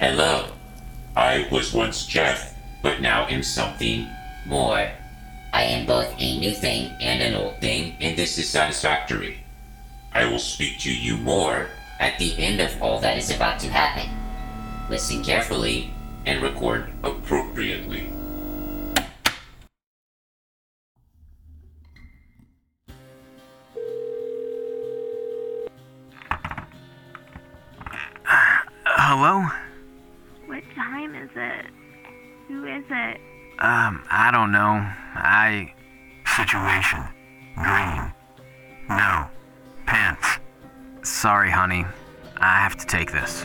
Hello. I was once Jeff, but now am something more. I am both a new thing and an old thing, and this is satisfactory. I will speak to you more at the end of all that is about to happen. Listen carefully and record appropriately. Um, I don't know. I. Situation. Green. No. Pants. Sorry, honey. I have to take this.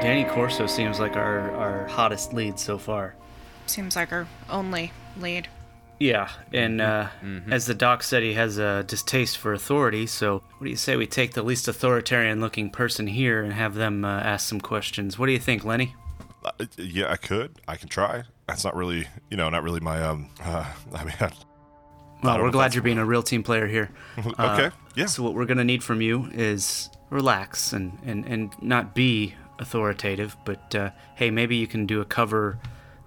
Danny Corso seems like our, our hottest lead so far. Seems like our only lead. Yeah, and uh, as the doc said, he has a distaste for authority. So, what do you say we take the least authoritarian-looking person here and have them uh, ask some questions? What do you think, Lenny? Uh, yeah, I could. I can try. That's not really, you know, not really my um. Uh, I mean, I, Well, we're glad you're being a real team player here. Uh, okay. Yeah. So what we're gonna need from you is relax and and and not be authoritative, but uh, hey, maybe you can do a cover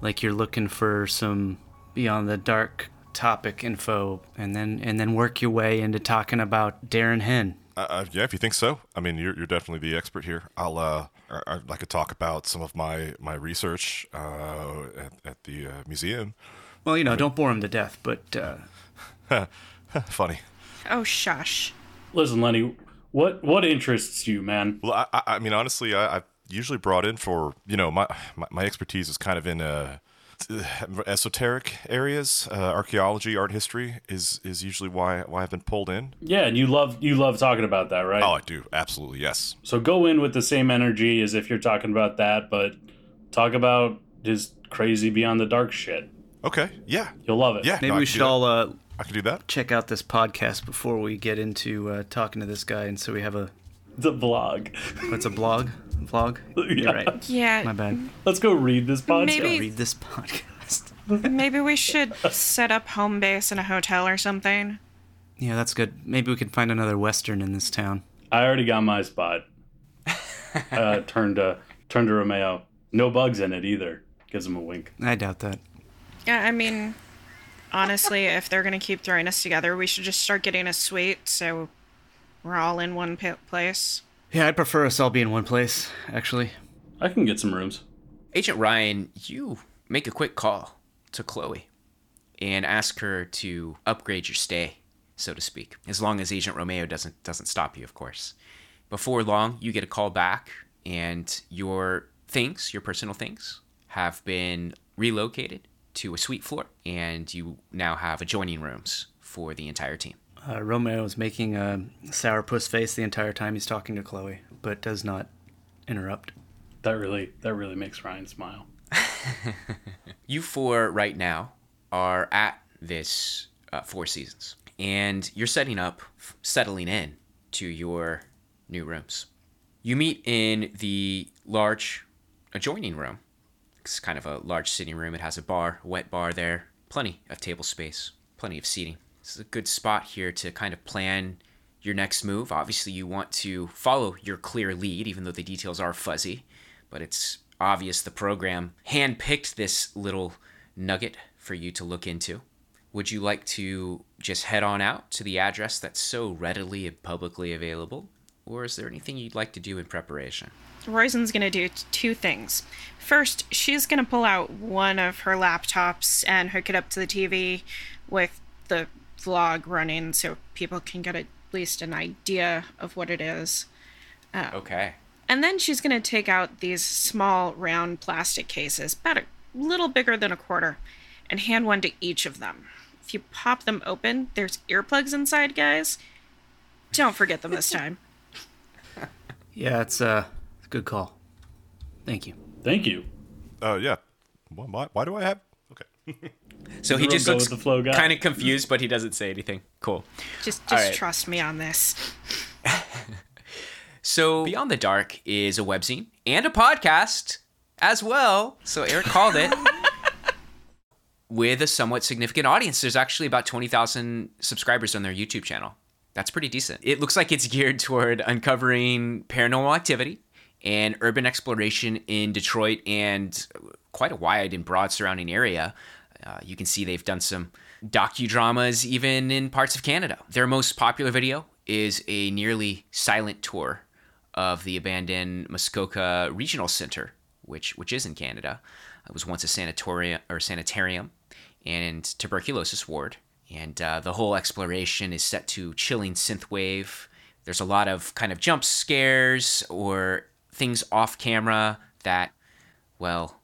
like you're looking for some beyond the dark topic info, and then and then work your way into talking about Darren Hehn. Uh, uh, yeah, if you think so. I mean, you're, you're definitely the expert here. I'll uh, I, I'd like to talk about some of my my research uh, at, at the uh, museum. Well, you know, don't bore him to death, but uh, Funny. Oh, shush. Listen, Lenny, what what interests you, man? Well, I, I, I mean, honestly, I, I've usually brought in for you know my my, my expertise is kind of in uh, esoteric areas. Uh, archaeology, art history is is usually why why I've been pulled in. Yeah, and you love you love talking about that, right? Oh, I do absolutely yes. So go in with the same energy as if you're talking about that, but talk about just crazy beyond the dark shit. Okay, yeah, You'll love it. yeah. maybe no, we should all uh, I can do that. check out this podcast before we get into uh, talking to this guy, and so we have a The vlog. what's a blog vlog. Yeah. You're right. Yeah. My bad. Let's go read this podcast. Maybe- Read this podcast. Maybe we should set up home base in a hotel or something. Yeah, that's good. Maybe we can find another Westin in this town. I already got my spot. uh, turned to turned to Romeo. No bugs in it either. Gives him a wink. I doubt that. Yeah, I mean, honestly, if they're gonna keep throwing us together, we should just start getting a suite so we're all in one pa- place. Yeah, I'd prefer us all be in one place, actually. I can get some rooms. Agent Ryan, you make a quick call to Chloe and ask her to upgrade your stay, so to speak, as long as Agent Romeo doesn't doesn't stop you, of course. Before long, you get a call back, and your things, your personal things, have been relocated to a suite floor, and you now have adjoining rooms for the entire team. Uh, Romeo is making a sourpuss face the entire time he's talking to Chloe, but does not interrupt. That really that really makes Ryan smile. you four right now are at this uh, Four Seasons, and you're setting up, settling in to your new rooms. You meet in the large adjoining room. It's kind of a large sitting room. It has a bar, a wet bar there, plenty of table space, plenty of seating. Is a good spot here to kind of plan your next move. Obviously, you want to follow your clear lead, even though the details are fuzzy, but it's obvious the program handpicked this little nugget for you to look into. Would you like to just head on out to the address that's so readily and publicly available? Or is there anything you'd like to do in preparation? Roizen's gonna do t- two things. First, she's gonna pull out one of her laptops and hook it up to the TV with the vlog running so people can get at least an idea of what it is. Okay. And then she's going to take out these small round plastic cases, about a little bigger than a quarter, and hand one to each of them. If you pop them open, there's earplugs inside, guys. Don't forget them this time. Yeah, it's uh, a good call. Thank you. Thank you. Uh, yeah. Why, why, why do I have? Okay. So he just looks with the flow guy. kind of confused, but he doesn't say anything. Cool. Just just right. trust me on this. So Beyond the Dark is a webzine and a podcast as well. So Eric called it. With a somewhat significant audience. There's actually about 20,000 subscribers on their YouTube channel. That's pretty decent. It looks like it's geared toward uncovering paranormal activity and urban exploration in Detroit and quite a wide and broad surrounding area. Uh, you can see they've done some docudramas even in parts of Canada. Their most popular video is a nearly silent tour of the abandoned Muskoka Regional Center, which which is in Canada. It was once a sanatorium or sanitarium and tuberculosis ward. And uh, the whole exploration is set to chilling synthwave. There's a lot of kind of jump scares or things off camera that, well,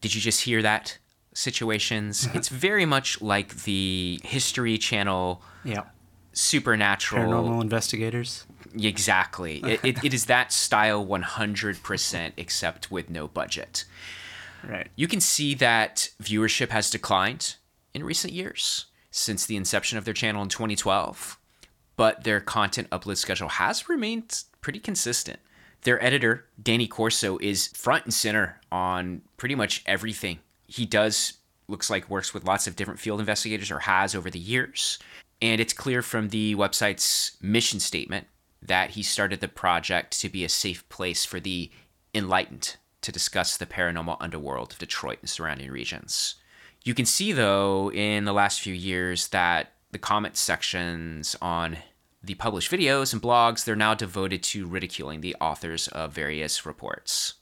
did you just hear that? Situations. Mm-hmm. it's very much like the History Channel Yeah. supernatural Paranormal investigators. Exactly. it, it, it is that style 100%, except with no budget. Right. You can see that viewership has declined in recent years since the inception of their channel in 2012, but their content upload schedule has remained pretty consistent. Their editor, Danny Corso, is front and center on pretty much everything. He does, looks like, works with lots of different field investigators or has over the years. And it's clear from the website's mission statement that he started the project to be a safe place for the enlightened to discuss the paranormal underworld of Detroit and surrounding regions. You can see, though, in the last few years that the comment sections on the published videos and blogs, they're now devoted to ridiculing the authors of various reports.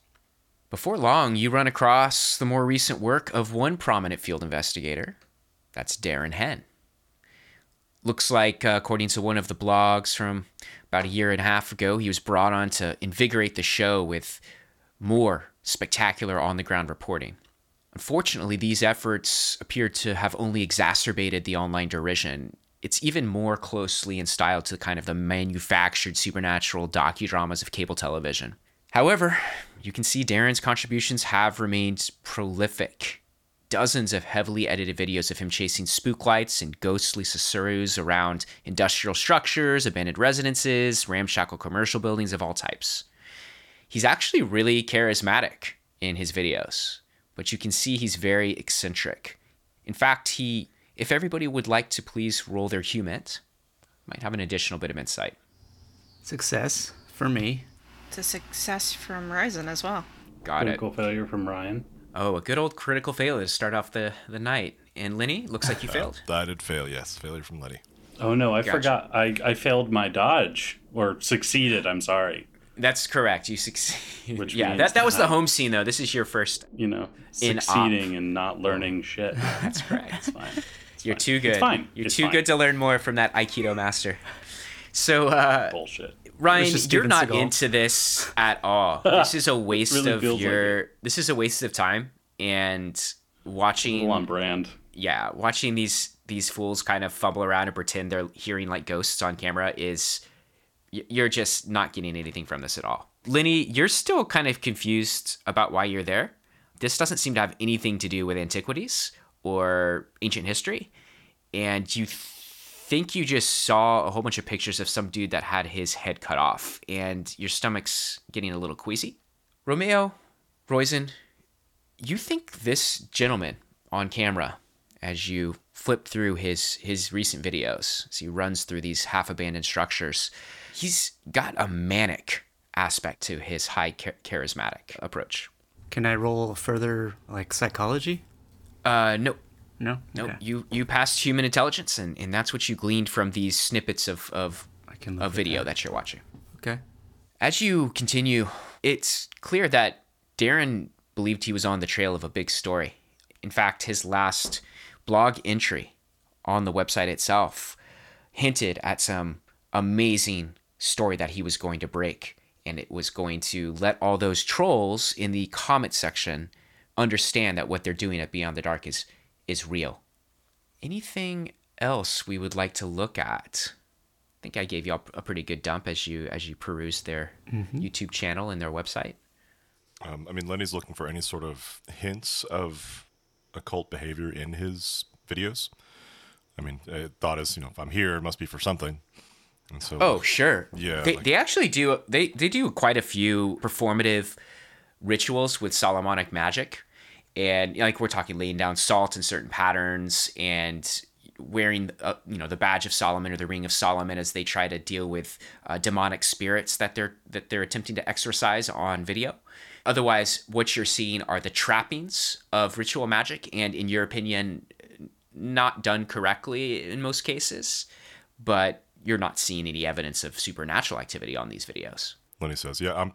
Before long, you run across the more recent work of one prominent field investigator. That's Darren Hehn. Looks like, uh, according to one of the blogs from about a year and a half ago, he was brought on to invigorate the show with more spectacular on the ground reporting. Unfortunately, these efforts appear to have only exacerbated the online derision. It's even more closely in style to kind of the manufactured supernatural docudramas of cable television. However, you can see Darren's contributions have remained prolific. Dozens of heavily edited videos of him chasing spook lights and ghostly susurrus around industrial structures, abandoned residences, ramshackle commercial buildings of all types. He's actually really charismatic in his videos, but you can see he's very eccentric. In fact, he if everybody would like to please roll their HUMINT, might have an additional bit of insight. Success for me. It's a success from Ryzen as well. Got it. Critical failure from Ryan. Oh, a good old critical failure to start off the, the night. And Lenny, looks like you failed. I did fail, yes. Failure from Letty. Oh no, I Gotcha. forgot. I, I failed my dodge or succeeded. I'm sorry. That's correct. You succeed. Which yeah, that, that was the home scene, though. This is your first. You know, In op. succeeding and not learning shit. That's correct. It's fine. You're fine. too good. It's fine. You're It's too fine. good to learn more from that Aikido master. So, uh, Bullshit. Ryan, you're not Seagal. into this at all. This is a waste really of feels like your. this is a waste of time and watching. Full on brand. yeah, watching these these fools kind of fumble around and pretend they're hearing like ghosts on camera is you're just not getting anything from this at all. Lenny, you're still kind of confused about why you're there. This doesn't seem to have anything to do with antiquities or ancient history, and you think you just saw a whole bunch of pictures of some dude that had his head cut off, and your stomach's getting a little queasy. Romeo, Roizen, you think this gentleman on camera as you flip through his his recent videos as he runs through these half abandoned structures he's got a manic aspect to his high char- charismatic approach Can I roll further like psychology? Uh, no, No. no. Okay. You you passed human intelligence, and, and that's what you gleaned from these snippets of of, I can look video that. that you're watching. Okay. As you continue, it's clear that Darren believed he was on the trail of a big story. In fact, his last blog entry on the website itself hinted at some amazing story that he was going to break. And it was going to let all those trolls in the comment section understand that what they're doing at Beyond the Dark is is real. Anything else we would like to look at? I think I gave you all a pretty good dump as you as you perused their YouTube channel and their website. Um, I mean, Lenny's looking for any sort of hints of occult behavior in his videos. I mean, uh, thought is, you know, if I'm here, it must be for something. And so, Oh, sure. Yeah, They, like- they actually do they they do quite a few performative rituals with Solomonic magic. And like we're talking laying down salt in certain patterns and wearing uh, you know the badge of Solomon or the ring of Solomon as they try to deal with uh, demonic spirits that they're that they're attempting to exorcise on video. Otherwise, what you're seeing are the trappings of ritual magic, and in your opinion, not done correctly in most cases. But you're not seeing any evidence of supernatural activity on these videos. Lenny says, "Yeah, I'm.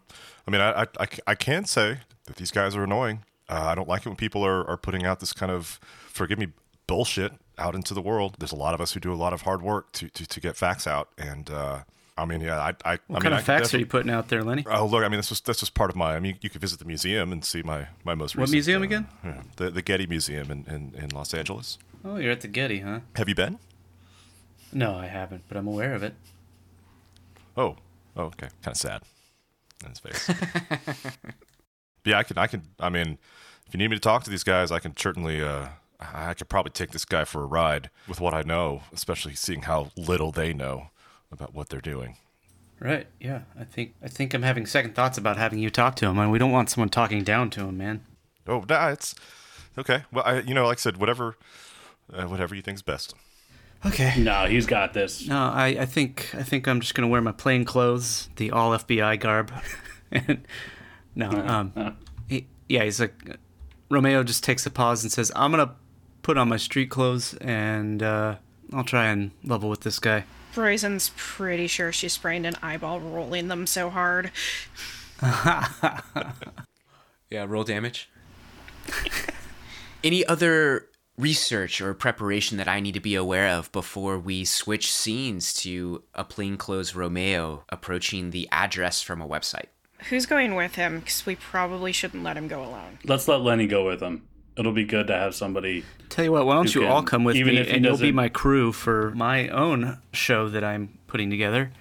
I mean, I, I, I, I can say that these guys are annoying. Uh, I don't like it when people are, are putting out this kind of, forgive me, bullshit out into the world. There's a lot of us who do a lot of hard work to to, to get facts out, and uh, I mean, yeah, I, I, What I mean, kind of facts are you putting out there, Lenny? Oh, look, I mean, this was that's just part of my. I mean, you could visit the museum and see my my most What recent. museum uh, again? yeah, the the Getty Museum in, in, in Los Angeles. Oh, you're at the Getty, huh? Have you been? No, I haven't, but I'm aware of it. Oh, oh, okay. Kind of sad. In his face. yeah, I can. I can. I mean, if you need me to talk to these guys, I can certainly. Uh, I could probably take this guy for a ride with what I know, especially seeing how little they know about what they're doing. Right. Yeah. I think I think I'm having second thoughts about having you talk to him, and we don't want someone talking down to him, man. Oh, nah, it's okay. Well, I, you know, like I said, whatever, uh, whatever you think's best. Okay. No, he's got this. No, I, I think I think I'm just gonna wear my plain clothes, the all FBI garb. and, no, um, he, yeah, he's like Romeo just takes a pause and says, "I'm gonna put on my street clothes and uh, I'll try and level with this guy." Roizen's pretty sure she sprained an eyeball rolling them so hard. Yeah, roll damage. Any other research or preparation that I need to be aware of before we switch scenes to a plainclothes Romeo approaching the address from a website? Who's going with him? Because we probably shouldn't let him go alone. Let's let Lenny go with him. It'll be good to have somebody. Tell you what, why don't You you can- all come with even me if and you'll be my crew for my own show that I'm putting together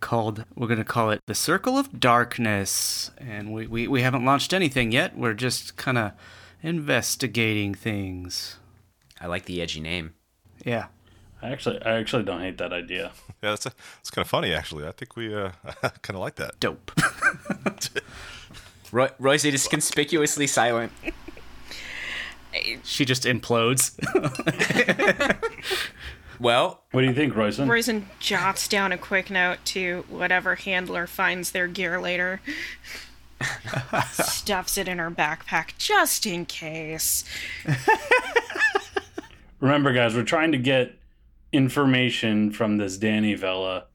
called we're going to call it The Circle of Darkness. And we, we, we haven't launched anything yet. We're just kind of investigating things. I like the edgy name. Yeah. I actually, I actually don't hate that idea. Yeah, that's a, it's kind of funny actually. I think we uh, kind of like that. Dope. Roy, Royce is conspicuously silent. she just implodes. Well, What do you think, Royson? Roizen jots down a quick note to whatever handler finds their gear later. Stuffs it in her backpack just in case. Remember, guys, we're trying to get information from this Danny fella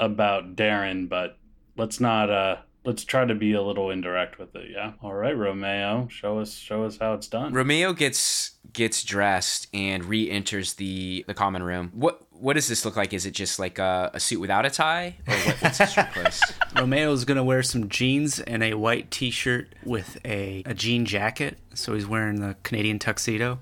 about Darren, but let's not. uh Let's try to be a little indirect with it. Yeah. All right, Romeo, show us, show us how it's done. Romeo gets gets dressed and re-enters the the common room. What what does this look like? Is it just like a, a suit without a tie, or what, what's his place? Romeo's going to wear some jeans and a white t shirt with a, a jean jacket. So he's wearing the Canadian tuxedo.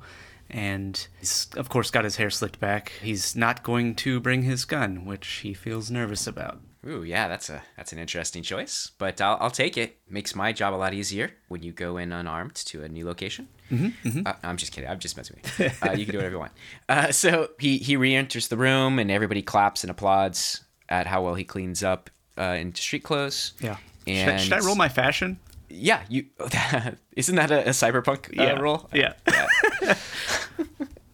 And he's, of course, got his hair slicked back. He's not going to bring his gun, which he feels nervous about. Ooh, yeah, that's a that's an interesting choice, but I'll, I'll take it. Makes my job a lot easier when you go in unarmed to a new location. Mm-hmm, Uh, I'm just kidding. I'm just messing with you. Uh, you can do whatever you want. Uh, so he he re-enters the room, and everybody claps and applauds at how well he cleans up uh, into street clothes. Yeah. Should, I- should I roll my fashion? Yeah, you. isn't that a, a cyberpunk uh, roll? Yeah.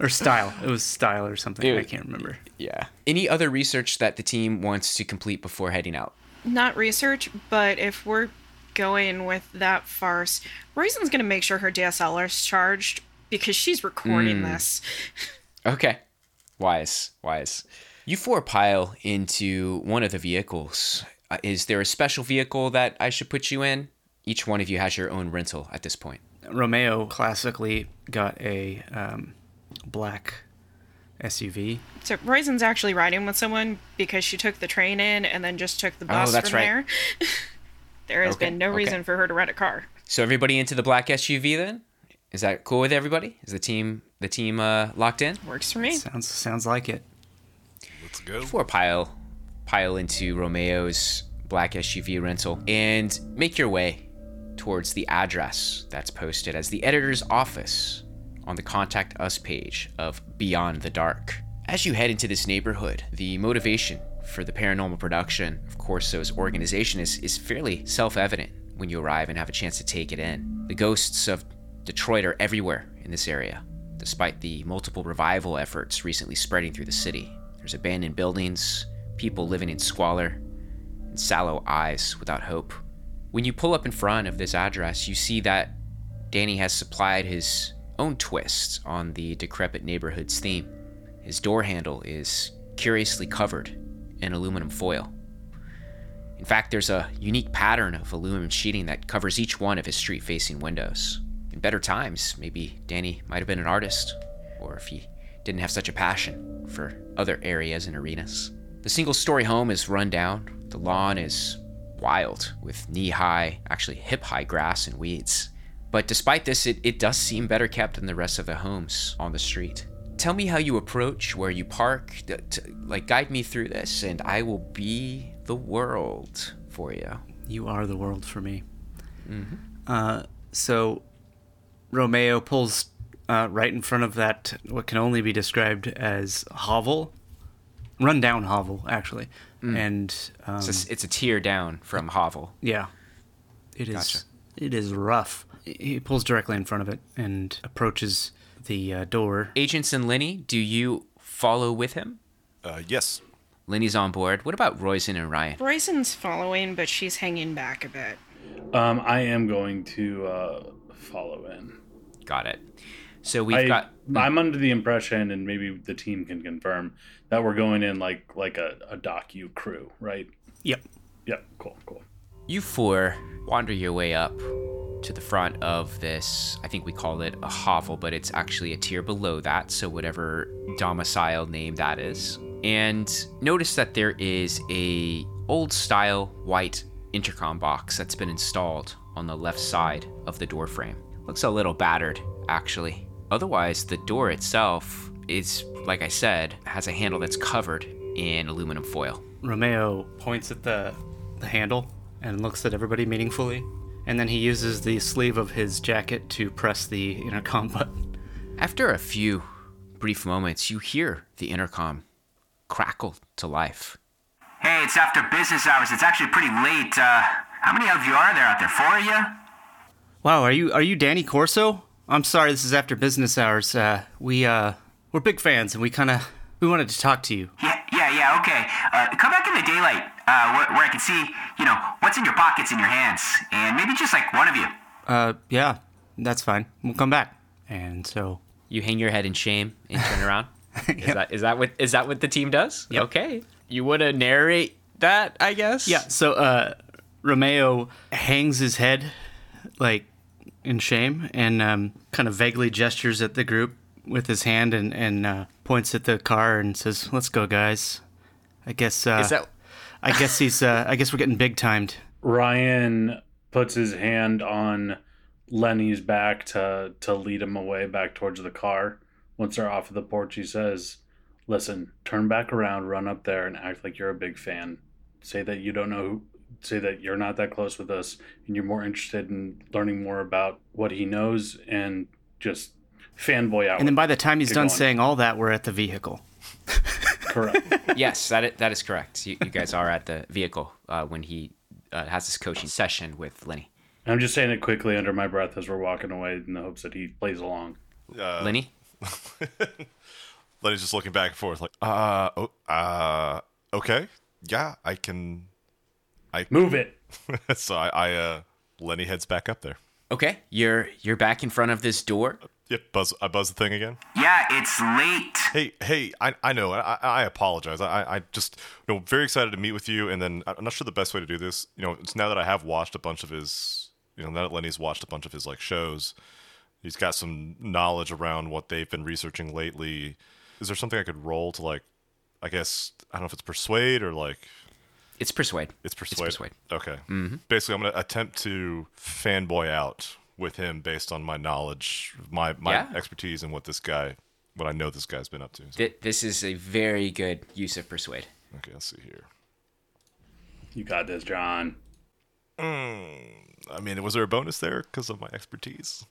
or style. It was style or something. I can't remember. Yeah. Any other research that the team wants to complete before heading out? Not research, but if we're going with that farce, Roizen's going to make sure her DSLR is charged because she's recording Hmm. this. Okay. Wise, wise. You four pile into one of the vehicles. Uh, is there a special vehicle that I should put you in? Each one of you has your own rental at this point. Romeo classically got a um, black SUV. So Roizen's actually riding with someone because she took the train in and then just took the bus Oh, that's from right. there. there has Okay, been no okay. reason for her to rent a car. So everybody into the black SUV then? Is that cool with everybody? Is the team the team uh, locked in? Works for me. Sounds sounds like it. Let's go. Four pile pile into Romeo's black SUV rental and make your way towards the address that's posted as the editor's office on the contact us page of Beyond the Dark. As you head into this neighborhood, the motivation for the paranormal production of Corso's organization is, is fairly self evident when you arrive and have a chance to take it in. The ghosts of Detroit are everywhere in this area, despite the multiple revival efforts recently spreading through the city. There's abandoned buildings, people living in squalor, and sallow eyes without hope. When you pull up in front of this address, you see that Danny has supplied his own twist on the decrepit neighborhood's theme. His door handle is curiously covered in aluminum foil. In fact, there's a unique pattern of aluminum sheeting that covers each one of his street facing windows. In better times, maybe Danny might have been an artist, or if he didn't have such a passion for other areas and arenas. The single story home is run down, the lawn is wild with knee high, actually hip high grass and weeds. But despite this, it, it does seem better kept than the rest of the homes on the street. Tell me how you approach, where you park, t- t- like guide me through this, and I will be the world for you. You are the world for me. Uh, so Romeo pulls uh, right in front of that what can only be described as hovel, rundown hovel actually, and um, It's a, it's a tier down from Hovel. yeah, it is. Gotcha. It is rough. He pulls directly in front of it and approaches the uh, door. Agents and Lenny, do you follow with him? Uh, yes. Lenny's on board. What about Royson and Ryan? Roizen's following, but she's hanging back a bit. Um, I am going to uh, follow in. Got it. So we've I, got I'm under the impression, and maybe the team can confirm that we're going in like like a, a docu crew, right? Yep. Yep. Cool. Cool. You four wander your way up to the front of this. I think we call it a hovel, but it's actually a tier below that, so whatever domicile name that is. And notice that there is a old style white intercom box that's been installed on the left side of the door frame. Looks a little battered, actually. Otherwise, the door itself is, like I said, has a handle that's covered in aluminum foil. Romeo points at the the handle and looks at everybody meaningfully, and then he uses the sleeve of his jacket to press the intercom button. After a few brief moments, you hear the intercom crackle to life. Hey, it's after business hours. It's actually pretty late. Uh, how many of you are there out there? Four of you? Wow, are you are you Danny Corso? I'm sorry, this is after business hours. Uh, we uh we're big fans, and we kind of we wanted to talk to you. Yeah, yeah, yeah. Okay. Uh, come back in the daylight, uh, where, where I can see, you know, what's in your pockets and your hands, and maybe just like one of you. Uh, yeah, that's fine. We'll come back. And so You hang your head in shame and turn around. Is that is that what is that what the team does? Yep. Okay. You want to narrate that, I guess? yeah, so uh, Romeo hangs his head like in shame and um, kind of vaguely gestures at the group with his hand and and uh, points at the car and says, "Let's go, guys." I guess. Uh, Is that I guess he's. Uh, I guess we're getting big timed. Ryan puts his hand on Lenny's back to to lead him away back towards the car. Once they're off of the porch, he says, "Listen, turn back around, run up there, and act like you're a big fan. Say that you don't know who." Say that you're not that close with us, and you're more interested in learning more about what he knows, and just fanboy out. And then by the time he's done going. saying all that, we're at the vehicle. correct. yes, that is, that is correct. You, you guys are at the vehicle uh, when he uh, has this coaching session with Lenny. I'm just saying it quickly under my breath as we're walking away in the hopes that he plays along. Uh, Lenny, Lenny's just looking back and forth, like, uh, oh, uh, okay, yeah, I can. I Move it. so I, I, uh, Lenny heads back up there. okay, you're you're back in front of this door. Yep, buzz. I buzz the thing again. Yeah, it's late. Hey, hey, I, I know. I, I apologize. I, I just, you know, very excited to meet with you. And then I'm not sure the best way to do this. You know, it's now that I have watched a bunch of his, you know, now that Lenny's watched a bunch of his like shows, he's got some knowledge around what they've been researching lately. Is there something I could roll to like, I guess I don't know if it's persuade or like It's persuade. it's persuade. persuade. Okay. Mm-hmm. Basically, I'm going to attempt to fanboy out with him based on my knowledge, my my Yeah. expertise, and what this guy, what I know this guy's been up to. So- Th- This is a very good use of persuade. okay, let's see here. You got this, John. Hmm, I mean, was there a bonus there because of my expertise?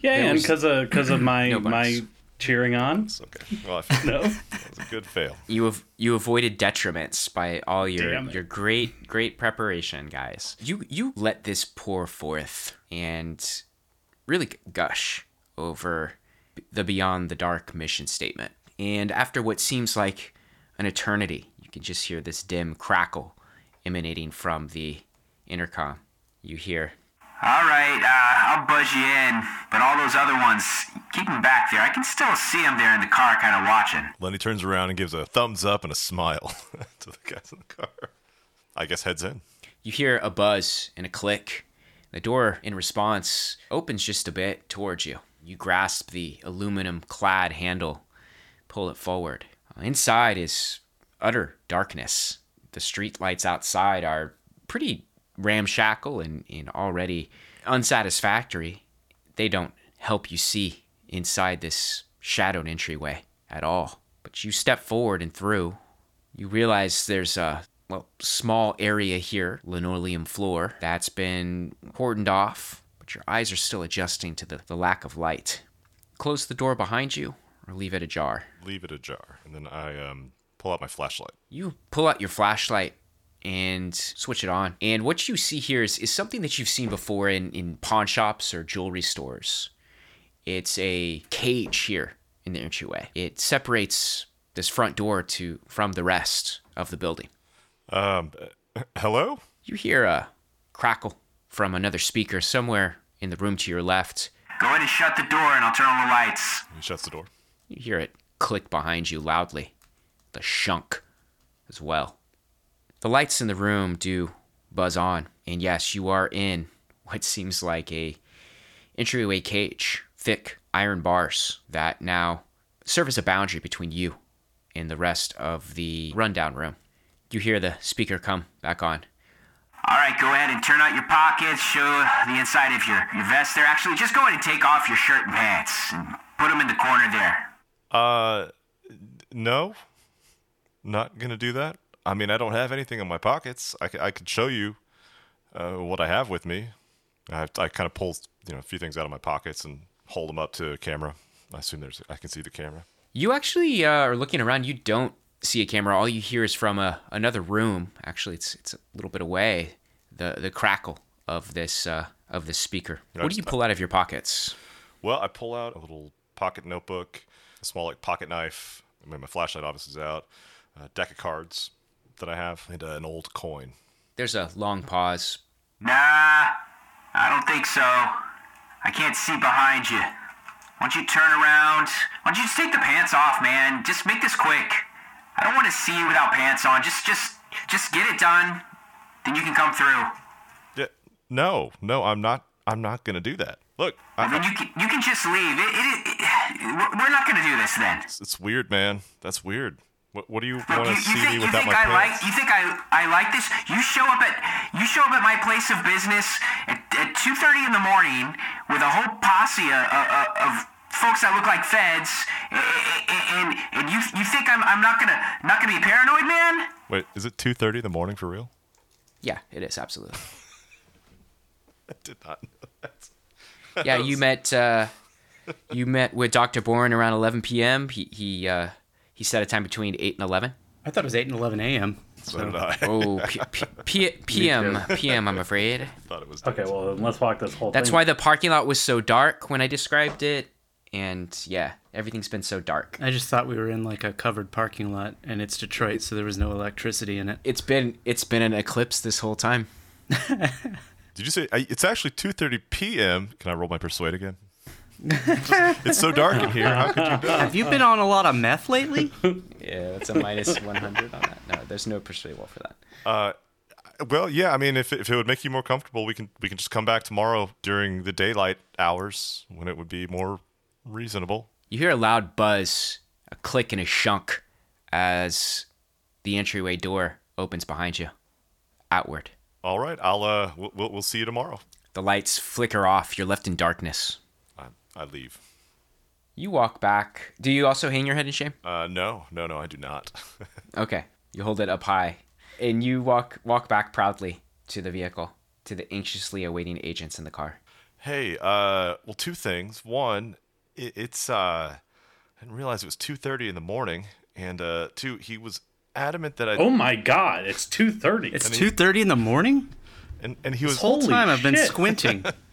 Yeah, There and was- because of because of my No my cheering on. It's okay. Well, I feel No. that was a good fail. You have you avoided detriments by all your Damn your great great preparation, guys. You you let this pour forth and really gush over the Beyond the Dark mission statement. And after what seems like an eternity, you can just hear this dim crackle emanating from the intercom. You hear All right, uh, I'll buzz you in, but all those other ones, keep them back there. I can still see them there in the car, kind of watching. Lenny turns around and gives a thumbs up and a smile to the guys in the car. I guess heads in. You hear a buzz and a click. The door, in response, opens just a bit towards you. You grasp the aluminum clad handle, pull it forward. Inside is utter darkness. The street lights outside are pretty ramshackle and, and already unsatisfactory. They don't help you see inside this shadowed entryway at all. But you step forward and through, you realize there's a well small area here linoleum floor that's been cordoned off but your eyes are still adjusting to the, the lack of light close the door behind you or leave it ajar Leave it ajar, and then I um, pull out my flashlight. you pull out your flashlight and switch it on and what you see here is, is something that you've seen before in, in pawn shops or jewelry stores it's a cage here in the entryway it separates this front door to from the rest of the building Um, hello? You hear a crackle from another speaker somewhere in the room to your left. Go ahead and shut the door, and I'll turn on the lights. He shuts the door. You hear it click behind you loudly. The shunk as well. The lights in the room do buzz on, and yes, you are in what seems like a entryway cage, thick iron bars that now serve as a boundary between you and the rest of the rundown room. You hear the speaker come back on. All right, go ahead and turn out your pockets, show the inside of your, your vest there. Actually, just go ahead and take off your shirt and pants and put them in the corner there. Uh, no, not gonna do that. I mean, I don't have anything in my pockets. I, I could show you uh, what I have with me. I, I kind of pull you know a few things out of my pockets and hold them up to a camera. I assume there's I can see the camera. You actually uh, are looking around. You don't see a camera. All you hear is from a, another room. Actually, it's it's a little bit away. The the crackle of this uh, of this speaker. Yeah, What do you pull out of your pockets? Well, I pull out a little pocket notebook, a small like pocket knife. I mean, my flashlight obviously is out. A deck of cards that I have, and uh, an old coin. There's a long pause. Nah, I don't think so. I can't see behind you. Why don't you turn around? Why don't you just take the pants off, man? Just make this quick. I don't want to see you without pants on. Just, just, just get it done. Then you can come through. Yeah, no, no, I'm not. I'm not gonna do that. Look, I, And then you can, you can just leave. It, it, it, we're- we're not gonna do this then. it's, it's weird, man. That's weird. What, what do you want to see think, me you without think my I like pants? you think I I like this? You show up at you show up at my place of business at, at two thirty in the morning with a whole posse of, of, of folks that look like feds, and and, and you you think I'm, I'm not gonna not gonna be paranoid, man? Wait, is it 2:30 in the morning for real? Yeah, it is absolutely. I did not know that. Yeah, you met uh, you met with Doctor Bourne around 11 p.m. He he uh, he set a time between 8 and 11. I thought it was 8 and 11 a.m. So did I. Oh, p- p- p- p.m. p.m. I'm afraid. thought it was. Okay, well then let's walk this whole That's thing. why the parking lot was so dark when I described it, and yeah, everything's been so dark. I just thought we were in like a covered parking lot and it's Detroit, so there was no electricity in it. It's been it's been an eclipse this whole time. Did you say I, it's actually 2:30 p.m.? Can I roll my persuade again? It's so dark in here. How could you know? Have you been on a lot of meth lately? Yeah, that's a minus 100 on that. No, there's no persuade roll for that. Uh, well, yeah. I mean, if if it would make you more comfortable, we can we can just come back tomorrow during the daylight hours when it would be more reasonable. You hear a loud buzz, a click and a shunk as the entryway door opens behind you, outward. All right. I'll uh we'll we'll, we'll see you tomorrow. The lights flicker off. You're left in darkness. I I leave. You walk back. Do you also hang your head in shame? Uh, no, no, no, I do not. Okay. You hold it up high, and you walk walk back proudly to the vehicle, to the anxiously awaiting agents in the car. hey, uh, well, two things. One, it, it's uh, I didn't realize it was two thirty in the morning, and uh, two, he was adamant that I Oh my god, it's 2:30. It's two thirty in the morning. and and he was This whole Holy time I've been squinting.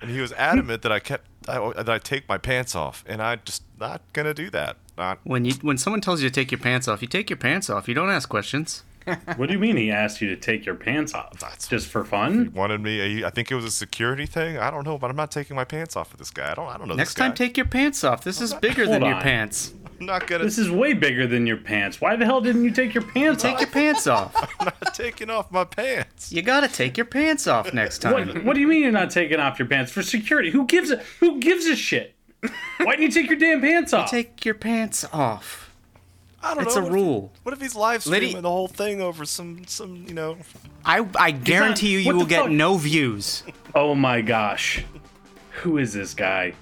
and he was adamant that I kept I, that I take my pants off, and I just not gonna do that. Not when you when someone tells you to take your pants off, you take your pants off. You don't ask questions. What do you mean he asked you to take your pants off? That's- Just for fun? wanted me. I think it was a security thing. I don't know, but I'm not taking my pants off with this guy. I don't. I don't know. Next this guy. time, take your pants off. This is bigger than Hold your pants. I'm not gonna. This is way bigger than your pants. Why the hell didn't you take your pants Take off? your pants off. I'm not taking off my pants. You gotta take your pants off next time. What, what do you mean you're not taking off your pants for security? Who gives a who gives a shit? Why didn't you take your damn pants off? Take your pants off. I don't It's know. It's a what rule. If, what if he's live streaming Liddy- the whole thing over some some you know? I I guarantee you, you will get fuck? no views. oh my gosh. Who is this guy?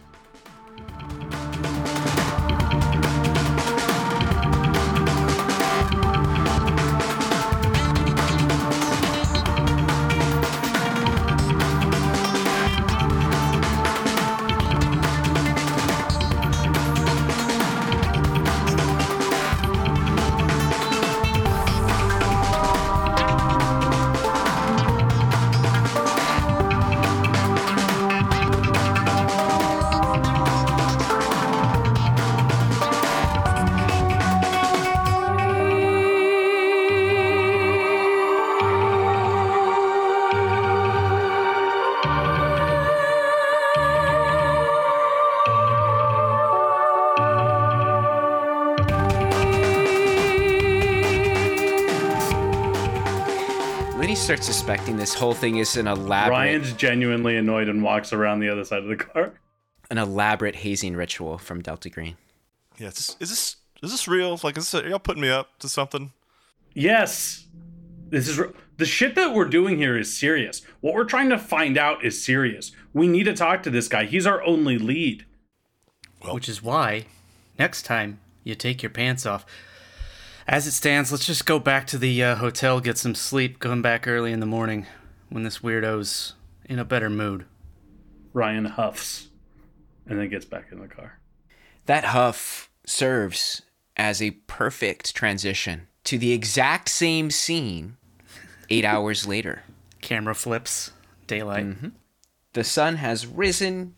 Liddy starts suspecting this whole thing is an elaborate, Ryan's genuinely annoyed and walks around the other side of the car. an elaborate hazing ritual from Delta Green. Yeah, is this is this, real? Like, is this, are y'all putting me up to something? Yes. This is r- the shit that we're doing here is serious. What we're trying to find out is serious. We need to talk to this guy. He's our only lead. Which is why, next time you take your pants off. As it stands, let's just go back to the uh, hotel, get some sleep, come back early in the morning when this weirdo's in a better mood. Ryan huffs and then gets back in the car. That huff serves as a perfect transition to the exact same scene eight hours later. Camera flips, daylight. The sun has risen.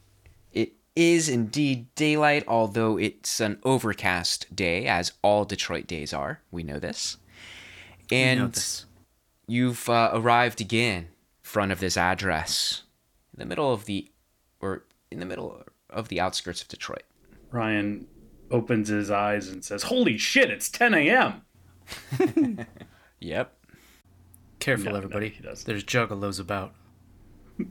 It is indeed daylight, although it's an overcast day, as all Detroit days are. We know this. And know this. you've uh, arrived again in front of this address in the middle of the, or in the middle of the outskirts of Detroit. Ryan opens his eyes and says, Holy shit, it's 10 a.m. Yep. Careful, No, no, everybody. he. There's juggalos about.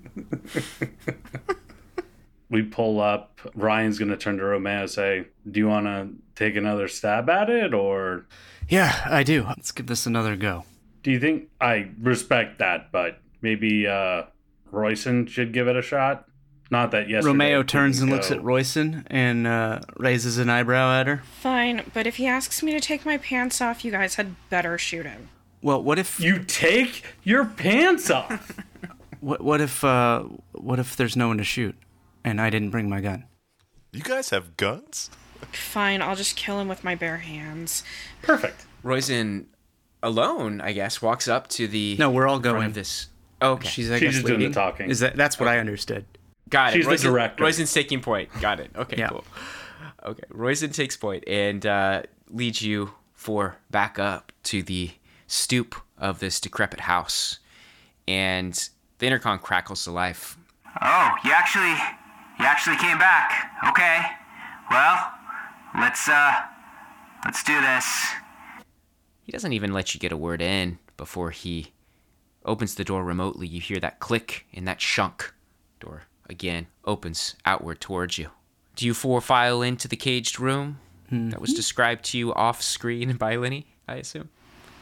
We pull up. Ryan's going to turn to Romeo and say, Do you want to take another stab at it? Or Yeah, I do. Let's give this another go. do you think I respect that, but maybe uh, Royson should give it a shot? Not that yesterday. Romeo turns and didn't looks at Royson and uh, raises an eyebrow at her. Fine, but if he asks me to take my pants off, you guys had better shoot him. Well, what if You take your pants off. what, what if uh, what if there's no one to shoot, and I didn't bring my gun? You guys have guns? Fine, I'll just kill him with my bare hands. Perfect. Roisin, alone, I guess, walks up to the No, we're all front going. of this. Okay, She's I She's guess just doing the talking. Is that that's what I understood? got it. she's the Roisin- director. Roisin's taking point. Got it. Okay, Yeah. cool. Okay, Roisin takes point and uh, leads you for back up to the stoop of this decrepit house, and the intercom crackles to life. Oh, you actually, You actually came back. Okay. Well, let's uh let's do this. He doesn't even let you get a word in before he opens the door remotely. You hear that click and that shunk. Door again opens outward towards you. Do you four file into the caged room that was described to you off screen by Lenny, I assume?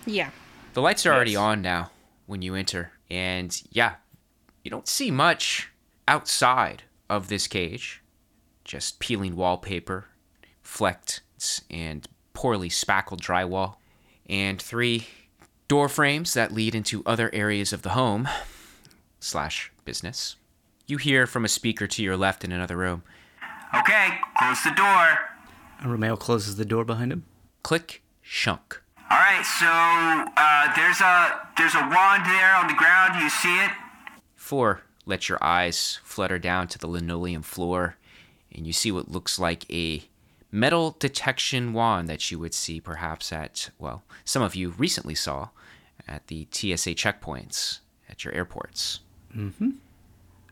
Yeah. The lights are already on now when you enter, and yeah, you don't see much outside of this cage. Just peeling wallpaper, flecked and poorly spackled drywall, and three door frames that lead into other areas of the home slash business. You hear from a speaker to your left in another room. Okay, close the door. And Romeo closes the door behind him. Click, shunk. All right, so uh, there's a there's a wand there on the ground. You see it? Four, let your eyes flutter down to the linoleum floor, and you see what looks like a metal detection wand that you would see perhaps at, well, some of you recently saw at the TSA checkpoints at your airports. Mm-hmm.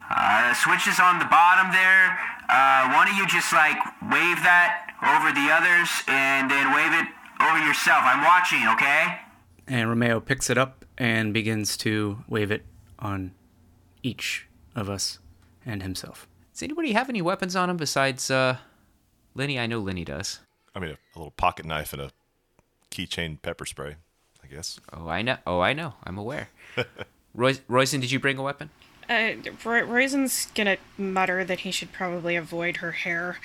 Uh, switch is on the bottom there. Uh, why don't you just like wave that over the others and then wave it over yourself? I'm watching, okay? And Romeo picks it up and begins to wave it on each of us and himself. Does anybody have any weapons on him besides uh, Lenny? I know Lenny does. I mean, a, a little pocket knife and a keychain pepper spray, I guess. Oh, I know. Oh, I know. I'm aware. Roy- Royson, did you bring a weapon? Uh, Ro- Roizen's gonna mutter that he should probably avoid her hair.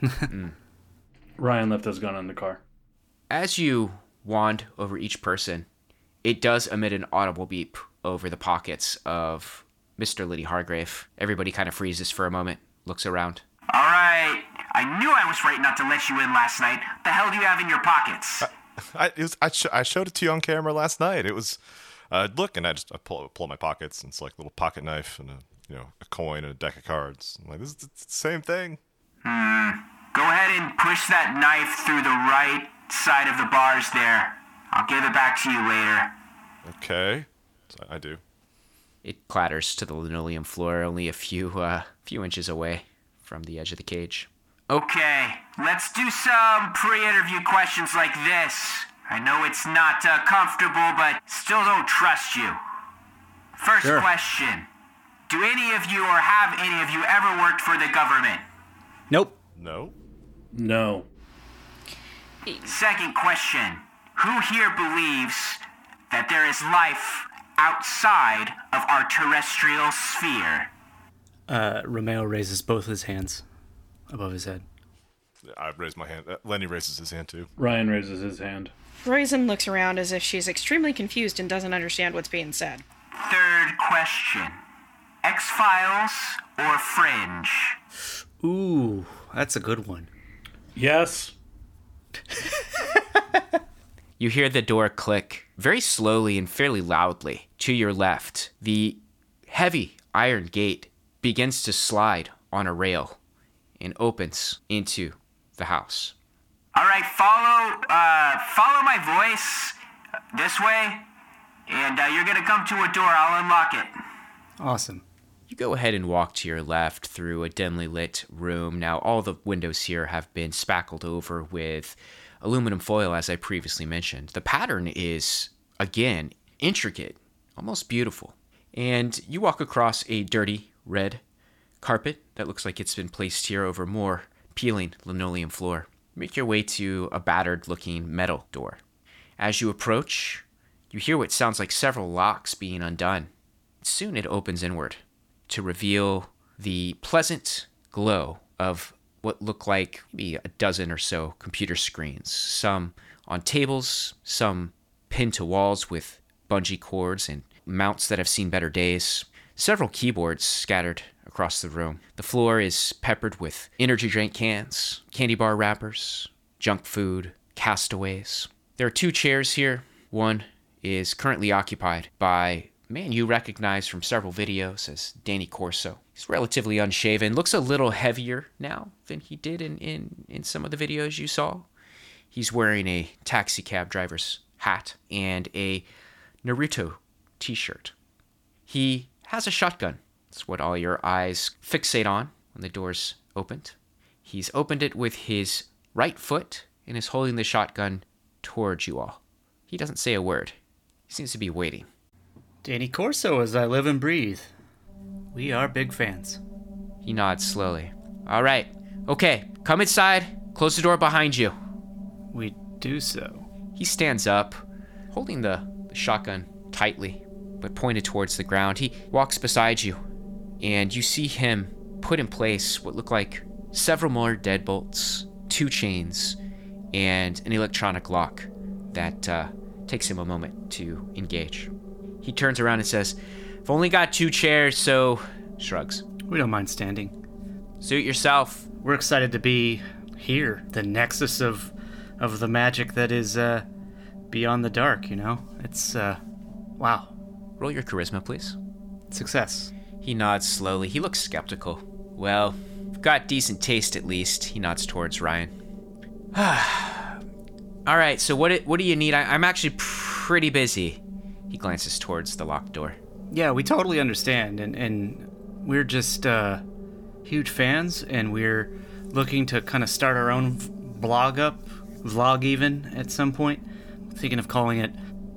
Ryan left his gun in the car. As you wand over each person, it does emit an audible beep over the pockets of Mr. Liddy Hargrave. Everybody kind of freezes for a moment, looks around. All right. I knew I was right not to let you in last night. The hell do you have in your pockets? I it was, I, sh- I showed it to you on camera last night. It was uh, look, and I just I pull pull my pockets, and it's like a little pocket knife and a you know a coin and a deck of cards. I'm like this is the same thing. Hmm. Go ahead and push that knife through the right side of the bars there. I'll give it back to you later. Okay, so I do. It clatters to the linoleum floor, only a few uh, few inches away from the edge of the cage. Okay, let's do some pre-interview questions like this. I know it's not uh, comfortable, but still don't trust you. First Sure. question. Do any of you or have any of you ever worked for the government? Nope. No, No. Second question. Who here believes that there is life outside of our terrestrial sphere? Uh, Romeo raises both his hands above his head. I raised my hand. Uh, Lenny raises his hand too. Ryan raises his hand. Roizen looks around as if she's extremely confused and doesn't understand what's being said. Third question. X Files or Fringe? Ooh, that's a good one. Yes. You hear the door click very slowly and fairly loudly to your left. The heavy iron gate begins to slide on a rail and opens into the house. All right, follow uh, follow my voice this way, and uh, you're gonna come to a door. I'll unlock it. Awesome. You go ahead and walk to your left through a dimly lit room. Now, all the windows here have been spackled over with aluminum foil, as I previously mentioned. The pattern is, again, intricate, almost beautiful. And you walk across a dirty red carpet that looks like it's been placed here over more peeling linoleum floor. Make your way to a battered looking metal door. As you approach, you hear what sounds like several locks being undone. Soon it opens inward to reveal the pleasant glow of what look like maybe a dozen or so computer screens, some on tables, some pinned to walls with bungee cords and mounts that have seen better days, several keyboards scattered across the room. The floor is peppered with energy drink cans, candy bar wrappers, junk food, castaways. There are two chairs here. One is currently occupied by a man you recognize from several videos as Danny Corso. He's relatively unshaven, looks a little heavier now than he did in, in, in some of the videos you saw. He's wearing a taxi cab driver's hat and a Naruto t shirt. He has a shotgun It's what all your eyes fixate on when the door's opened. He's opened it with his right foot and is holding the shotgun towards you all. He doesn't say a word. He seems to be waiting. Danny Corso, as I live and breathe. We are big fans. He nods slowly. All right. Okay, come inside. Close the door behind you. We do so. He stands up, holding the, the shotgun tightly, but pointed towards the ground. He walks beside you, and you see him put in place what look like several more deadbolts, two chains, and an electronic lock that uh, takes him a moment to engage. He turns around and says, I've only got two chairs, so shrugs. We don't mind standing. Suit yourself. We're excited to be here, the nexus of of the magic that is uh beyond the dark, you know? It's uh wow. Roll your charisma, please. Success. He nods slowly. He looks skeptical. Well, got decent taste at least. He nods towards Ryan. All right, so what what do you need? I, I'm actually pretty busy. He glances towards the locked door. Yeah, we totally understand and and we're just uh huge fans and we're looking to kind of start our own v- blog up, vlog even at some point. Thinking of calling it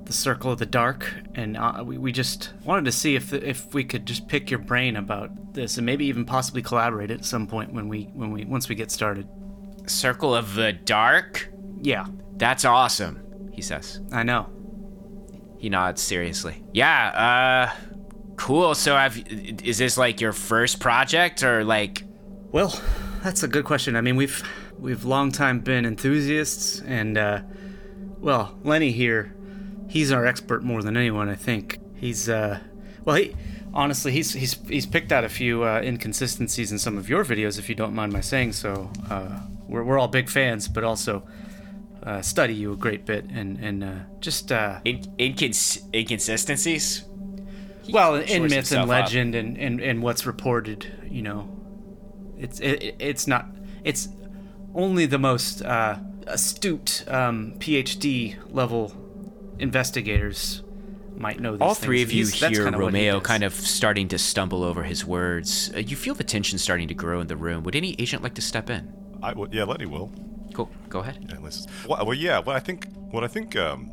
the Circle of the Dark, and uh, we, we just wanted to see if if we could just pick your brain about this, and maybe even possibly collaborate at some point when we when we once we get started. Circle of the Dark? Yeah, That's awesome, he says. I know. He nods seriously. Yeah, uh cool. So have is this like your first project or like Well, that's a good question. I mean, we've we've long time been enthusiasts, and uh, well, Lenny here, he's our expert more than anyone. I think he's uh, well, he honestly he's he's he's picked out a few uh, inconsistencies in some of your videos, if you don't mind my saying so. Uh, we're we're all big fans, but also. Uh, study you a great bit and and uh, just uh, in- incons- inconsistencies? well in shores myth and up. legend and, and and what's reported you know it's it, it's not it's only the most uh, astute um, phd level investigators might know these All three things. of you He's- hear kinda what he Romeo kind of starting to stumble over his words. Uh, you feel the tension starting to grow in the room. Would any agent like to step in? I would, yeah, Lenny will. Cool. Go ahead. Yeah, well, well, yeah. What I think, what I think, um,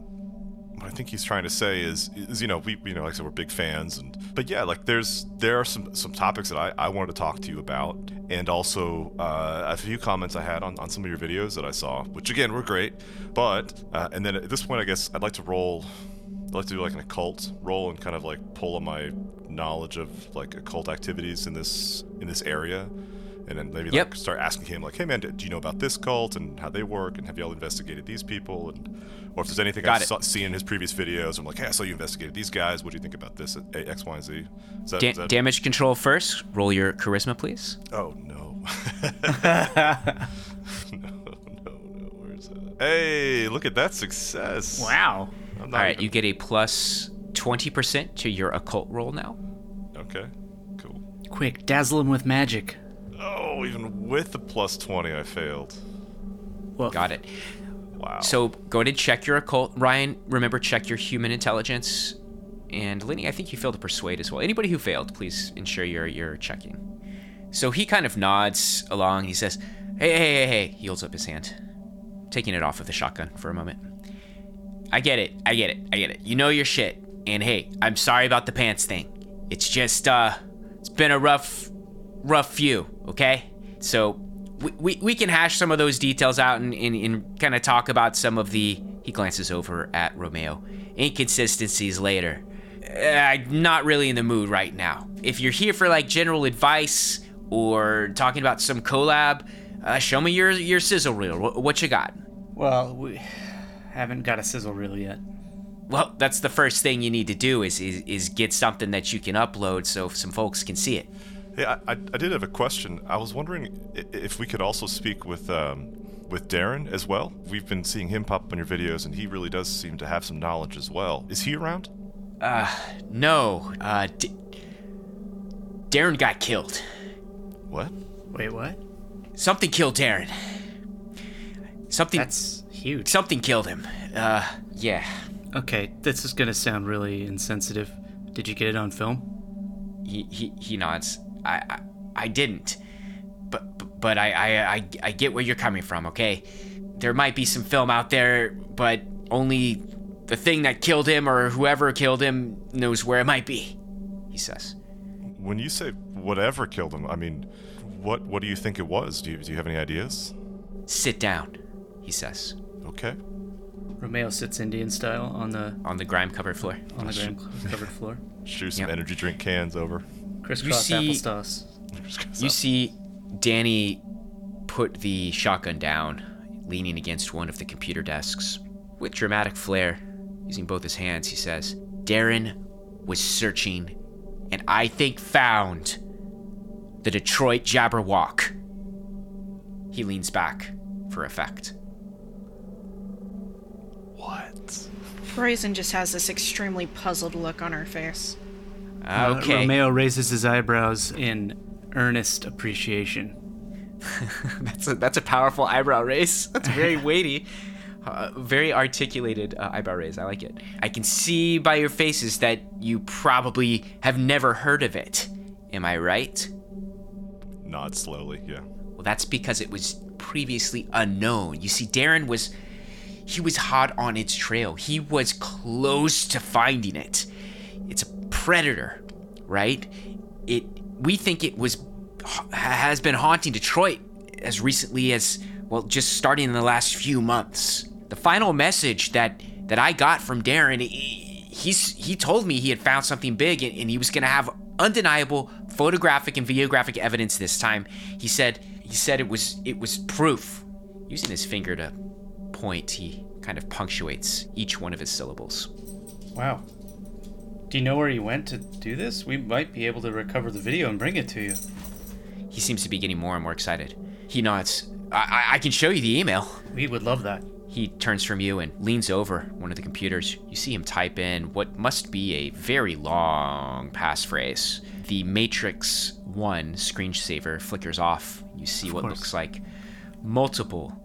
what I think he's trying to say is, is you know, we, you know, like I said, we're big fans, and but yeah, like there's there are some some topics that I, I wanted to talk to you about, and also uh, a few comments I had on, on some of your videos that I saw, which again were great, but uh, and then at this point, I guess I'd like to roll, I'd like to do like an occult roll and kind of like pull on my knowledge of like occult activities in this in this area. And then maybe like Yep. start asking him like, "Hey man, do you know about this cult and how they work, and have y'all investigated these people, and or if there's anything Got I've saw, seen in his previous videos, I'm like, hey, I saw you investigated these guys. What do you think about this at X, Y, and Z? Is that, Da- is that- damage control first. Roll your charisma, please. Oh no. no, no, no. Where's that? Hey, look at that success. wow I'm All not right, even- you get a plus 20% to your occult roll now. Okay, cool. quick dazzle him with magic Oh, even with the plus 20, I failed. well Got it. Wow. So go ahead and check your occult. Ryan, remember, check your human intelligence. And Lenny, I think you failed to persuade as well. Anybody who failed, please ensure you're, you're checking. So he kind of nods along. He says, Hey, hey, hey, hey. He holds up his hand, taking it off of the shotgun for a moment. I get it. I get it. I get it. You know your shit. And hey, I'm sorry about the pants thing. It's just, uh, it's been a rough, rough few, okay? So we, we, we can hash some of those details out and, and, and kind of talk about some of the, he glances over at Romeo, inconsistencies later. Uh, I'm not really in the mood right now. If you're here for like general advice or talking about some collab, uh, show me your, your sizzle reel. What, what you got? well we haven't got a sizzle reel yet Well, that's the first thing you need to do is, is is get something that you can upload so some folks can see it. Hey, I, I, I did have a question. I was wondering if we could also speak with um, with Darren as well. We've been seeing him pop up in your videos, and he really does seem to have some knowledge as well. Is he around? Uh, no, uh, D- Darren got killed. What? wait what Something killed Darren. Something that's huge something killed him. Uh, yeah. okay this is gonna sound really insensitive did you get it on film He he he nods. I I, I didn't. But but- but I, I I I get where you're coming from. Okay, there might be some film out there, but only the thing that killed him or whoever killed him knows where it might be. He says. When you say whatever killed him, I mean, what what do you think it was? Do you, do you have any ideas? Sit down. He says Okay. Romeo sits Indian style on the on the grime covered floor. on the ground covered floor. Shoot some Yep. energy drink cans over. Crisscross see- applesauce. You see Danny put the shotgun down, leaning against one of the computer desks. With dramatic flair, using both his hands, he says, Darren was searching and I think found the Detroit Jabberwock. He leans back for effect. What? Brazen just has this extremely puzzled look on her face. Uh, Okay. Romeo raises his eyebrows in earnest appreciation. That's a, that's a powerful eyebrow raise. That's very weighty. Uh, very articulated uh, eyebrow raise. I like it. I can see by your faces that you probably have never heard of it. Am I right? Nod slowly. Yeah. Well, that's because it was previously unknown. You see, Darren was. He was hot on its trail. He was close to finding it. Predator, right? It. We think it was. has been haunting Detroit as recently as. well, just starting in the last few months. The final message that that I got from Darren, he, he's he told me he had found something big and, and he was gonna have undeniable photographic and videographic evidence this time. He said he said it was it was proof. Using his finger to point, he kind of punctuates each one of his syllables. Wow. Do you know where he went to do this? We might be able to recover the video and bring it to you. He seems to be getting more and more excited. He nods. I, I, I can show you the email. We would love that. He turns from you and leans over one of the computers. You see him type in what must be a very long passphrase. The Matrix 1 screensaver flickers off. You see what course. looks like multiple,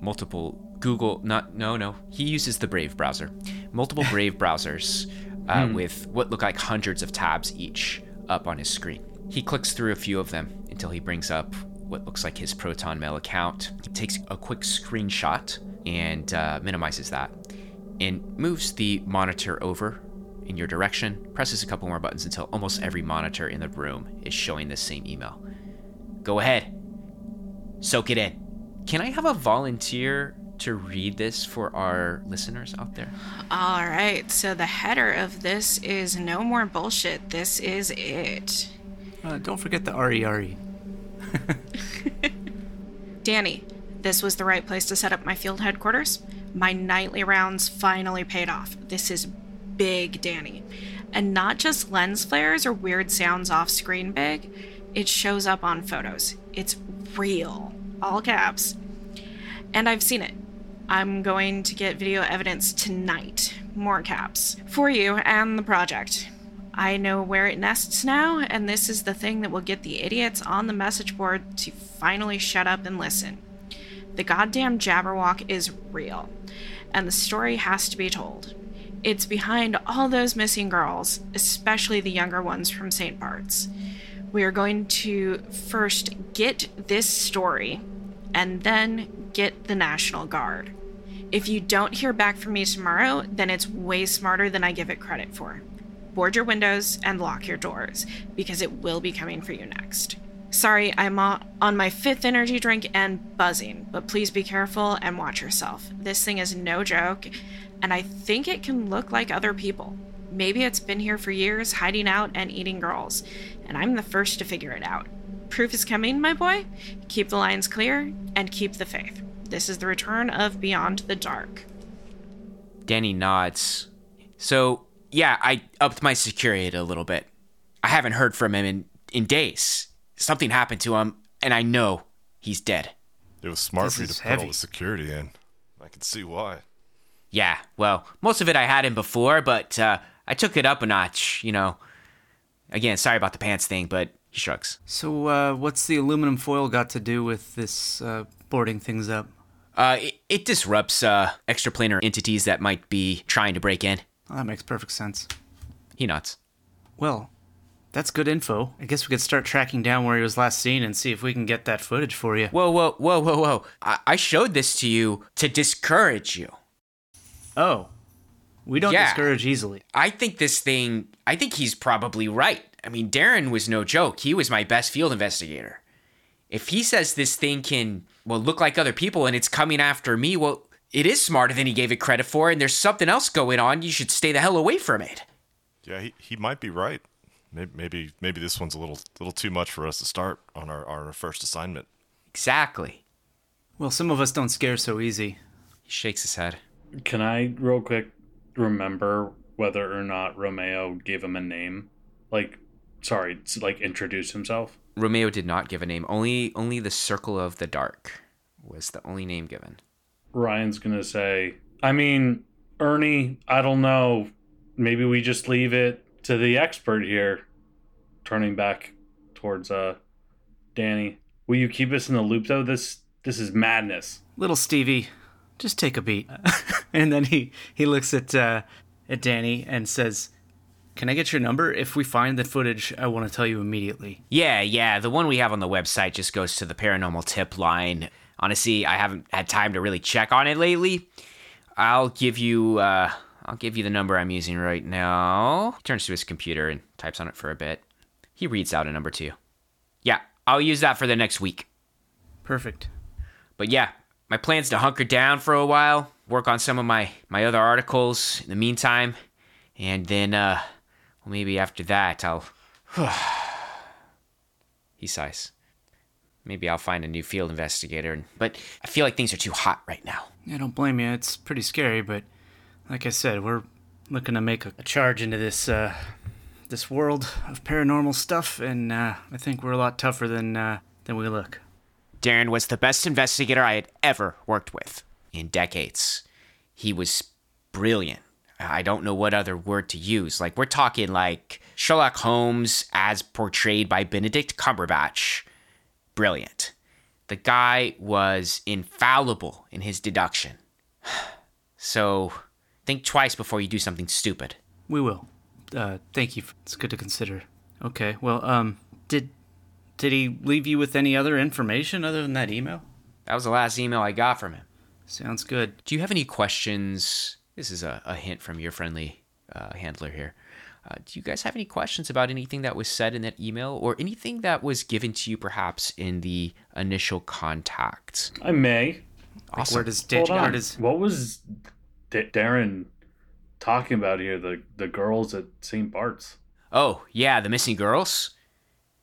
multiple Google, not, no, no. He uses the Brave browser. Multiple Brave browsers uh, with what look like hundreds of tabs each up on his screen. He clicks through a few of them until he brings up what looks like his Proton Mail account. He takes a quick screenshot and uh, minimizes that and moves the monitor over in your direction, presses a couple more buttons until almost every monitor in the room is showing the same email. Go ahead. Soak it in. Can I have a volunteer to read this for our listeners out there? All right, so the header of this is no more bullshit. This is it. Uh, don't forget the RERE. Danny, this was the right place to set up my field headquarters. My nightly rounds finally paid off. This is big, Danny. And not just lens flares or weird sounds off screen big, it shows up on photos. It's real. All caps. And I've seen it. I'm going to get video evidence tonight. More caps. For you and the project. I know where it nests now, and this is the thing that will get the idiots on the message board to finally shut up and listen. The goddamn Jabberwock is real, and the story has to be told. It's behind all those missing girls, especially the younger ones from St. Bart's. We are going to first get this story and then get the National Guard. If you don't hear back from me tomorrow, then it's way smarter than I give it credit for. Board your windows and lock your doors, because it will be coming for you next. Sorry, I'm on my fifth energy drink and buzzing, but please be careful and watch yourself. This thing is no joke, and I think it can look like other people. Maybe it's been here for years, hiding out and eating girls, and I'm the first to figure it out. Proof is coming, my boy. Keep the lines clear and keep the faith. This is the return of Beyond the Dark. Danny nods. So, yeah, I upped my security a little bit. I haven't heard from him in, in days. Something happened to him, and I know he's dead. It was smart This for you is to put all heavy. the security in. I can see why. Yeah, well, most of it I had him before, but uh, I took it up a notch, you know. Again, sorry about the pants thing, but he shrugs. So, uh, what's the aluminum foil got to do with this uh, boarding things up? Uh, it, it disrupts uh, extraplanar entities that might be trying to break in. Well, that makes perfect sense. He nods. Well, That's good info. I guess we could start tracking down where he was last seen and see if we can get that footage for you. Whoa, whoa, whoa, whoa, whoa. I, I showed this to you to discourage you. Oh. We don't Yeah. discourage easily. I think this thing, I think he's probably right. I mean, Darren was no joke. He was my best field investigator. If he says this thing can, well, look like other people and it's coming after me, well, it is smarter than he gave it credit for, and there's something else going on. You should stay the hell away from it. Yeah, he, he might be right. Maybe, maybe maybe this one's a little little too much for us to start on our, our first assignment. Exactly. Well, some of us don't scare so easy. He shakes his head. Can I real quick remember whether or not Romeo gave him a name? Like, sorry, like introduce himself. Romeo did not give a name. Only only the Circle of the Dark was the only name given. Ryan's gonna say, I mean, Ernie, I don't know. Maybe we just leave it to the expert here. Turning back towards uh Danny. Will you keep us in the loop though? This this is madness. Little Stevie, just take a beat. and then he, he looks at uh, at Danny and says, Can I get your number? If we find the footage, I want to tell you immediately. Yeah, yeah. The one we have on the website just goes to the paranormal tip line. Honestly, I haven't had time to really check on it lately. I'll give you uh I'll give you the number I'm using right now. He turns to his computer and types on it for a bit. He reads out a number to you. Yeah, I'll use that for the next week. Perfect. But yeah, my plan's to hunker down for a while, work on some of my my other articles in the meantime, and then uh well maybe after that I'll He sighs. Maybe I'll find a new field investigator, but I feel like things are too hot right now. I don't blame you. It's pretty scary, but like I said, we're looking to make a, a charge into this uh, this world of paranormal stuff, and uh, I think we're a lot tougher than uh, than we look. Darren was the best investigator I had ever worked with in decades. He was brilliant. I don't know what other word to use. Like, we're talking like Sherlock Holmes as portrayed by Benedict Cumberbatch. Brilliant. The guy was infallible in his deduction. So, think twice before you do something stupid. We will. Uh, thank you. It's good to consider. Okay. Well, um, did did he leave you with any other information other than that email? That was the last email I got from him. Sounds good. Do you have any questions? This is a, a hint from your friendly uh, handler here. Uh, do you guys have any questions about anything that was said in that email or anything that was given to you perhaps in the initial contact? I may. Awesome. Where does Hold Dan- where on. does What was D- Darren talking about here? The the girls at St. Bart's. Oh, yeah, the missing girls?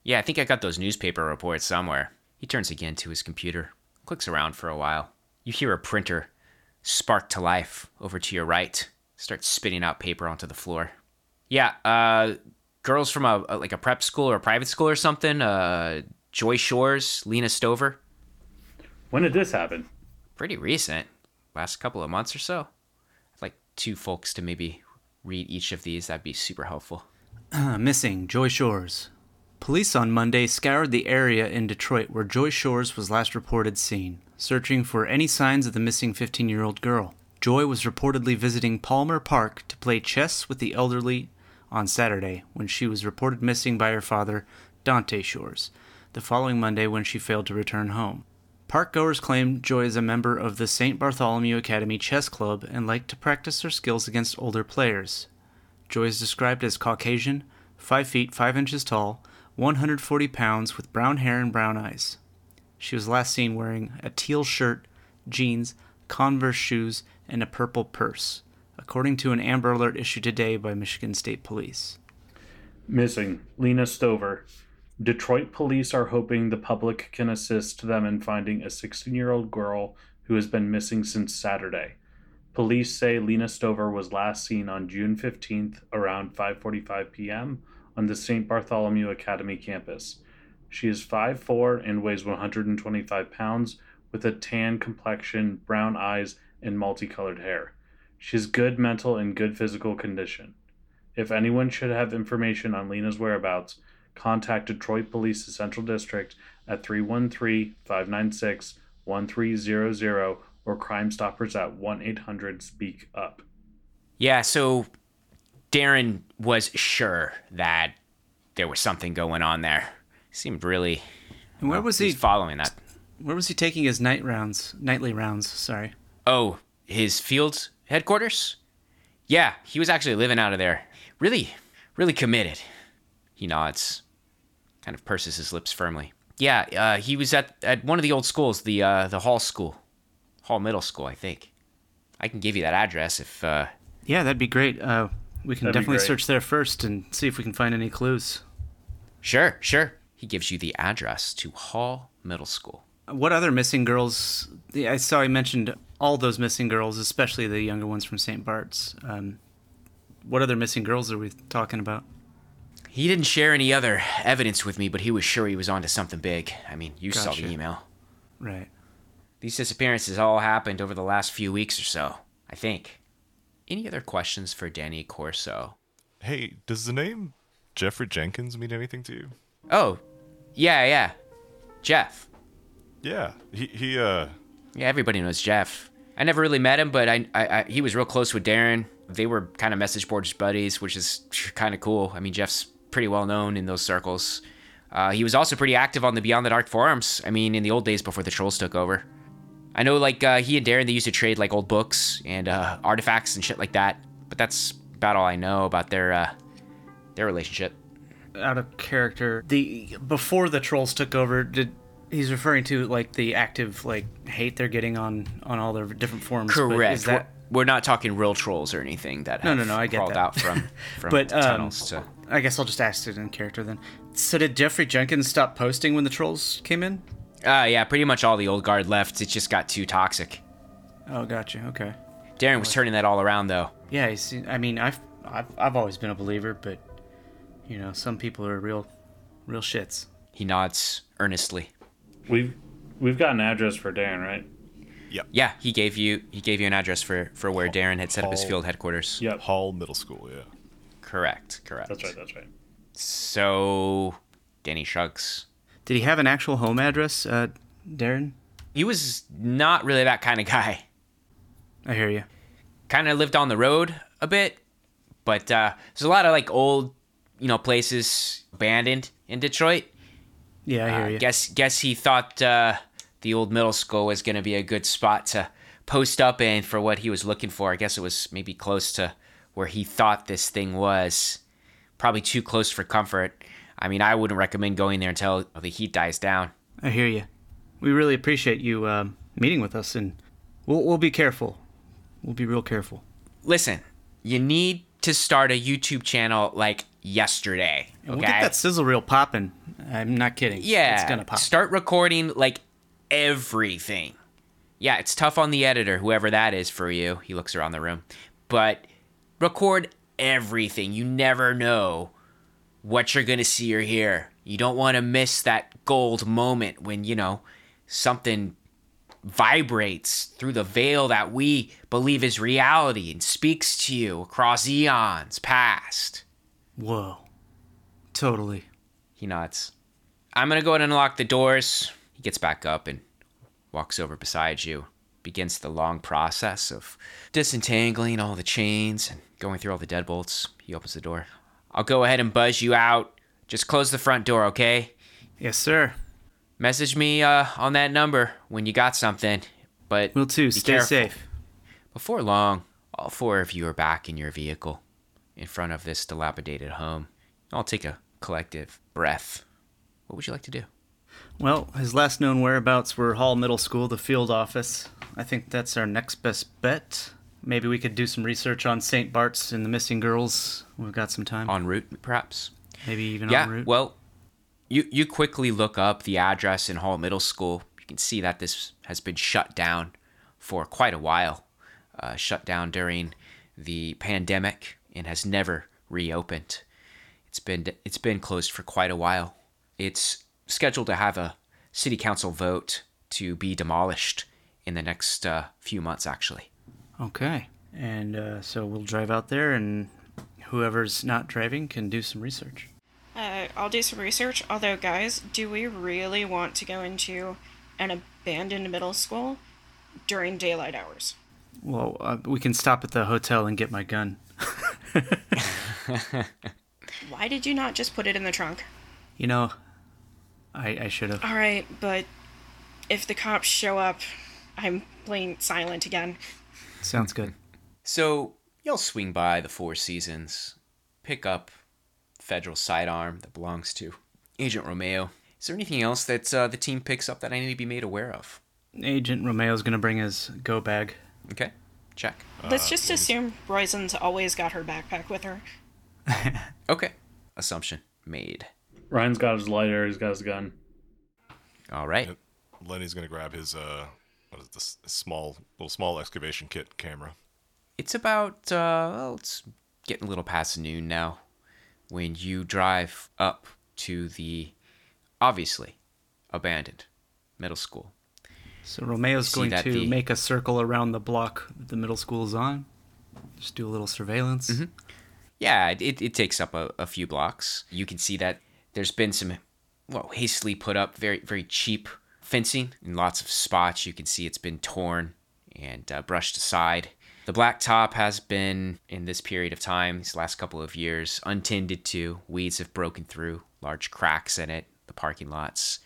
Yeah, I think I got those newspaper reports somewhere. He turns again to his computer, clicks around for a while. You hear a printer spark to life over to your right, start spitting out paper onto the floor. Yeah, uh, girls from a, a- like a prep school or a private school or something. Uh, Joy Shores, Lena Stover. When did this happen? Pretty recent, last couple of months or so. I'd like two folks to maybe read each of these. That'd be super helpful. Uh, missing Joy Shores. Police on Monday scoured the area in Detroit where Joy Shores was last reported seen, searching for any signs of the missing 15 year old girl. Joy was reportedly visiting Palmer Park to play chess with the elderly on Saturday when she was reported missing by her father, Dante Shores, the following Monday when she failed to return home. Park goers claim Joy is a member of the St. Bartholomew Academy Chess Club and liked to practice her skills against older players. Joy is described as Caucasian, 5 feet 5 inches tall, 140 pounds, with brown hair and brown eyes. She was last seen wearing a teal shirt, jeans, Converse shoes, and a purple purse, according to an Amber Alert issued today by Michigan State Police. Missing Lena Stover. Detroit police are hoping the public can assist them in finding a 16 year old girl who has been missing since Saturday. Police say Lena Stover was last seen on June 15th around 5:45 p.m. on the St. Bartholomew Academy campus. She is 5'4 and weighs 125 pounds with a tan complexion, brown eyes, and multicolored hair. She has good mental and good physical condition. If anyone should have information on Lena's whereabouts, contact Detroit Police's Central District at 313 596 1300 or Crime Stoppers at 1 800 Speak Up. Yeah, so Darren was sure that there was something going on there. Seemed really And where was he? following that. Where was he taking his night rounds? Nightly rounds. Sorry. Oh, his field headquarters? Yeah, he was actually living out of there. Really, really committed. He nods, kind of purses his lips firmly. Yeah, uh, he was at, at one of the old schools, the uh, the Hall School, Hall Middle School, I think. I can give you that address if. Uh, Yeah, that'd be great. Uh, we can That'd definitely search there first and see if we can find any clues. sure, sure. He gives you the address to Hall Middle School. What other missing girls? I saw he mentioned all those missing girls, especially the younger ones from St. Bart's. Um, what other missing girls are we talking about? He didn't share any other evidence with me, but he was sure he was onto something big. I mean, you saw the email. Right. These disappearances all happened over the last few weeks or so, I think. Any other questions for Danny Corso? Hey, does the name Jeffrey Jenkins mean anything to you? Oh, yeah, yeah. Jeff. Yeah, he he uh Yeah, everybody knows Jeff. I never really met him, but I, I, I he was real close with Darren. They were kind of message boards buddies, which is kind of cool. I mean, Jeff's pretty well known in those circles. Uh, he was also pretty active on the Beyond the Dark forums. I mean, in the old days before the trolls took over. I know, like uh, he and Darren, they used to trade like old books and uh, artifacts and shit like that. But that's about all I know about their uh, their relationship. Out of character. The before the trolls took over, did he's referring to like the active like hate they're getting on on all their different forums? but Correct. Is that we're, not talking real trolls or anything that No, have no, no, I get crawled that. out from from But, the um, tunnels to. I guess I'll just ask it in character then. So did Jeffrey Jenkins stop posting when the trolls came in? Uh, yeah, pretty much all the old guard left. It just got too toxic. Oh, gotcha. Okay. Darren was turning that all around, though. Yeah, I mean, I've, I've I've always been a believer, but you know, some people are real, real shits. He nods earnestly. We've we've got an address for Darren, right? Yeah, Yeah. he gave you he gave you an address for for where Darren had set up his field headquarters. Yep. Hall Middle School, yeah. Correct, correct. That's right. That's right. So, Danny shrugs. Did he have an actual home address, uh, Darren? He was not really that kind of guy. I hear you. Kind of lived on the road a bit, but uh, there's a lot of like old, you know, places abandoned in Detroit. Yeah, I hear Uh, you. guess guess he thought uh, the old middle school was going to be a good spot to post up in for what he was looking for. I guess it was maybe close to where he thought this thing was. Probably too close for comfort. I mean, I wouldn't recommend going there until the heat dies down. I hear you. We really appreciate you um, meeting with us, and we'll we'll be careful. We'll be real careful. Listen, you need to start a YouTube channel like yesterday. Okay. We'll get that sizzle reel popping. I'm not kidding. Yeah, it's gonna pop. Start recording like everything. Yeah, it's tough on the editor, whoever that is for you. He looks around the room. But record everything. You never know what you're going to see or hear. You don't want to miss that gold moment when, you know, something vibrates through the veil that we believe is reality and speaks to you across eons past. Whoa. Totally. He nods. I'm gonna go ahead and unlock the doors. He gets back up and walks over beside you. Begins the long process of disentangling all the chains and going through all the deadbolts. He opens the door. I'll go ahead and buzz you out. Just close the front door, okay? Yes, sir. Message me uh, on that number when you got something. But Will too. Stay careful. safe. Before long, all four of you are back in your vehicle in front of this dilapidated home. I'll take a collective breath. What would you like to do? Well, his last known whereabouts were Hall Middle School, the field office. I think that's our next best bet. Maybe we could do some research on St. Bart's and the missing girls. We've got some time. En route, perhaps? Maybe even yeah, en route. well, you you quickly look up the address in Hall Middle School. You can see that this has been shut down for quite a while. Uh, shut down during the pandemic and has never reopened. It's been it's been closed for quite a while. It's scheduled to have a city council vote to be demolished in the next uh, few months, actually. Okay. And uh, so we'll drive out there, and whoever's not driving can do some research. Uh, I'll do some research. Although, guys, do we really want to go into an abandoned middle school during daylight hours? Well, uh, we can stop at the hotel and get my gun. Why did you not just put it in the trunk? You know, I, I should have. All right, but if the cops show up, I'm playing silent again. Sounds good. So y'all swing by the Four Seasons, pick up federal sidearm that belongs to Agent Romeo. Is there anything else that uh, the team picks up that I need to be made aware of? Agent Romeo's gonna bring his go bag. Okay, check. Let's just assume Roizen's always got her backpack with her. Okay, assumption made. Ryan's got his lighter. He's got his gun. All right. Yep. Lenny's gonna grab his uh, what is this? Small little small excavation kit camera. It's about uh well, it's getting a little past noon now when you drive up to the obviously abandoned middle school. So Romeo's going to the- make a circle around the block the middle school is on. Just do a little surveillance. Mm-hmm. Yeah, it, it, takes up a, a few blocks. You can see that there's been some well hastily put up very very cheap fencing in lots of spots. You can see it's been torn and uh, brushed aside. The blacktop has been in this period of time, these last couple of years, untended to. Weeds have broken through, large cracks in it. The parking lots.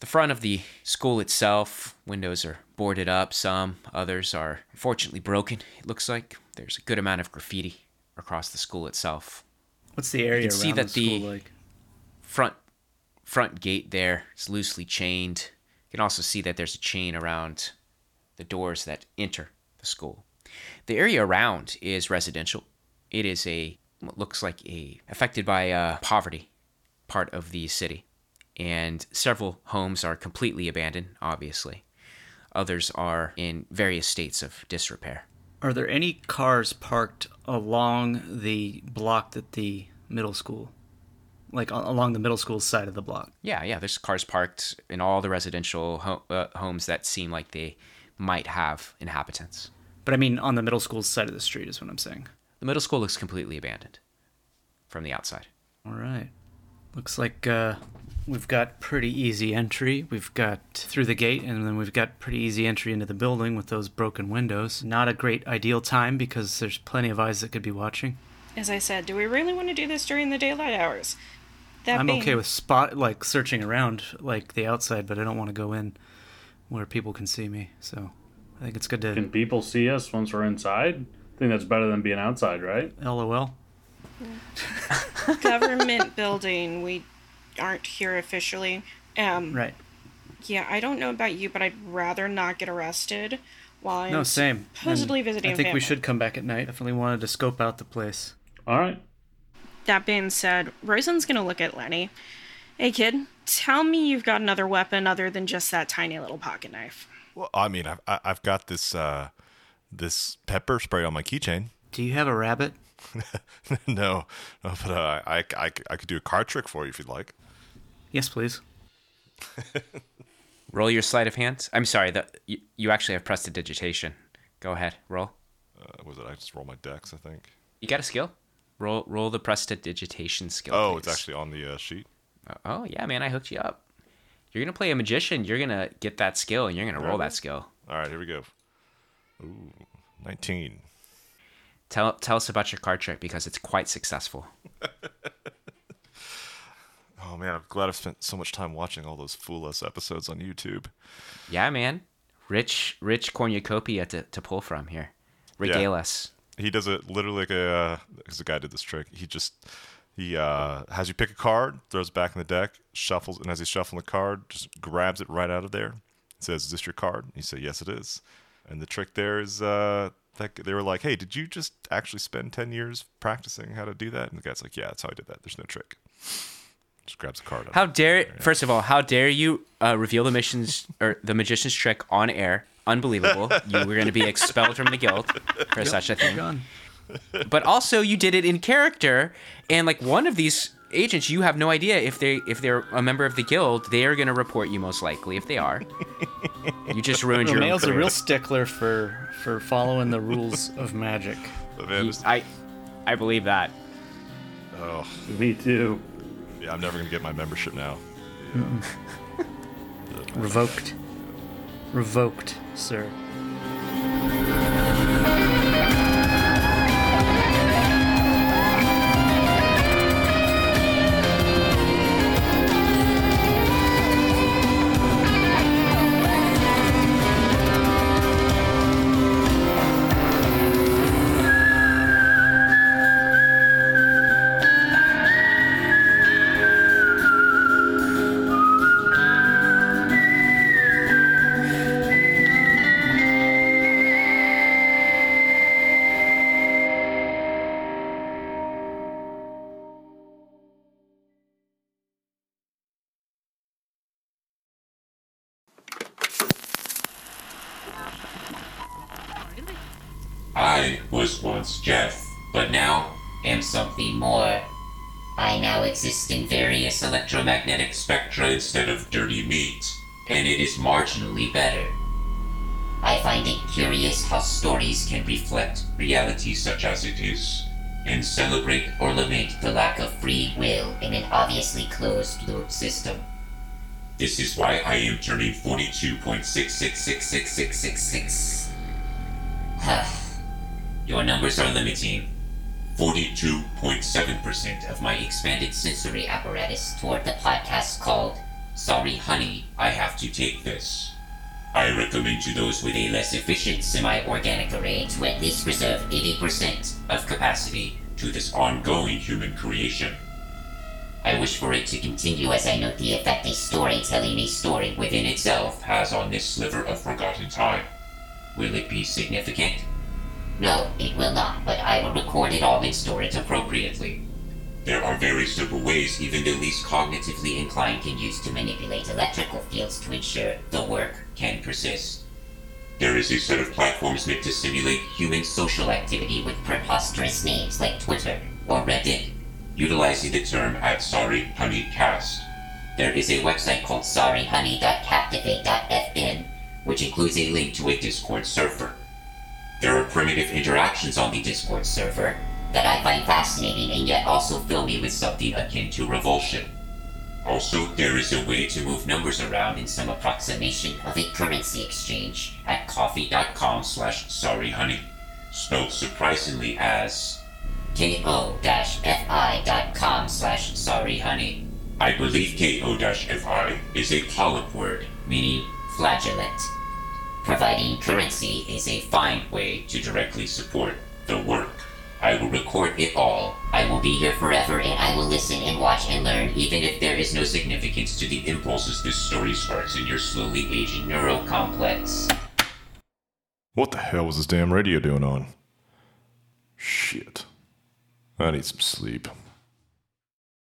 The front of the school itself, windows are boarded up, some, others are fortunately broken. It looks like there's a good amount of graffiti across the school itself. What's the area you can see that the- like? Front front gate there is loosely chained. You can also see that there's a chain around the doors that enter the school. The area around is residential. It is a what looks like a affected by uh, poverty part of the city, and several homes are completely abandoned. Obviously, others are in various states of disrepair. Are there any cars parked along the block that the middle school, like along the middle school side of the block? Yeah, yeah. There's cars parked in all the residential ho- uh, homes that seem like they might have inhabitants. But I mean, on the middle school side of the street is what I'm saying. The middle school looks completely abandoned from the outside. All right. Looks like uh, we've got pretty easy entry. We've got through the gate, and then we've got pretty easy entry into the building with those broken windows. Not a great ideal time because there's plenty of eyes that could be watching. As I said, do we really want to do this during the daylight hours? That I'm being, okay with spot like searching around like the outside, but I don't want to go in where people can see me. So I think it's good to Can people see us once we're inside? I think that's better than being outside, right? LOL. government building. We aren't here officially. Um, Right. Yeah, I don't know about you, but I'd rather not get arrested while I'm No, same. supposedly And visiting I think we should come back at night. I definitely wanted to scope out the place. All right. That being said, Rosen's gonna look at Lenny. Hey, kid, tell me you've got another weapon other than just that tiny little pocket knife. Well, I mean, I've I- I've got this uh, this pepper spray on my keychain. Do you have a rabbit? no, no, but uh, I, I I could do a card trick for you if you'd like. Yes, please. Roll your sleight of hand. I'm sorry, that you, you actually have prestidigitation. Go ahead, roll. Uh, was it? I just roll my dex, I think. You got a skill? Roll roll the prestidigitation skill. Oh, please. it's actually on the uh, sheet. Oh yeah, man, I hooked you up. You're gonna play a magician. You're gonna get that skill, and you're gonna roll that skill. All right, here we go. Ooh, 19. Tell tell us about your card trick because it's quite successful. Oh man, I'm glad I've spent so much time watching all those Fool Us episodes on YouTube. Yeah, man. Rich rich cornucopia to, to pull from here. Regale us. He does it literally like a uh, because the guy did this trick. He just he uh, has you pick a card, throws it back in the deck, shuffles, and as he's shuffling the card, just grabs it right out of there. Says, "Is this your card?" You say, "Yes, it is." And the trick there is uh, that they were like, "Hey, did you just actually spend ten years practicing how to do that?" And the guy's like, "Yeah, that's how I did that. There's no trick." Just grabs a card. out. How dare first of all, how dare you uh, reveal the mission's or the magician's trick on air? Unbelievable. you were gonna be expelled from the guild for such a thing. Gone. But also you did it in character and like one of these agents you have no idea if they if they're a member of the guild they are going to report you most likely if they are you just ruined your own Romeo's a real stickler for for following the rules of magic. But i i believe that oh, Me too. yeah, I'm never gonna get my membership now. Revoked. Revoked, sir. In various electromagnetic spectra instead of dirty meat, and it is marginally better. I find it curious how stories can reflect reality such as it is, and celebrate or lament the lack of free will in an obviously closed loop system. This is why I am turning 42.66666666. Your numbers are limiting. 42.7% of my expanded sensory apparatus toward the podcast called Sorry Honey, I Have to Take This. I recommend to those with a less efficient semi-organic array to at least reserve 80% of capacity to this ongoing human creation. I wish for it to continue as I note the effect a story telling a story within itself has on this sliver of forgotten time. Will it be significant? No, it will not, but I will record it all and store it appropriately. There are very simple ways even the least cognitively inclined can use to manipulate electrical fields to ensure the work can persist. There is a set of platforms meant to simulate human social activity with preposterous names like Twitter or Reddit, utilizing the term at Sorry Honey Cast. There is a website called sorryhoney.captivate.fm, which includes a link to a Discord server. There are primitive interactions on the Discord server that I find fascinating and yet also fill me with something akin to revulsion. Also, there is a way to move numbers around in some approximation of a currency exchange at coffee.com slash sorryhoney, spelled surprisingly as ko-fi.com slash sorryhoney. I believe ko-fi is a polyp word, meaning flagellant. Providing currency is a fine way to directly support the work. I will record it all. I will be here forever and I will listen and watch and learn even if there is no significance to the impulses this story sparks in your slowly aging neural complex. What the hell was this damn radio doing on? Shit. I need some sleep.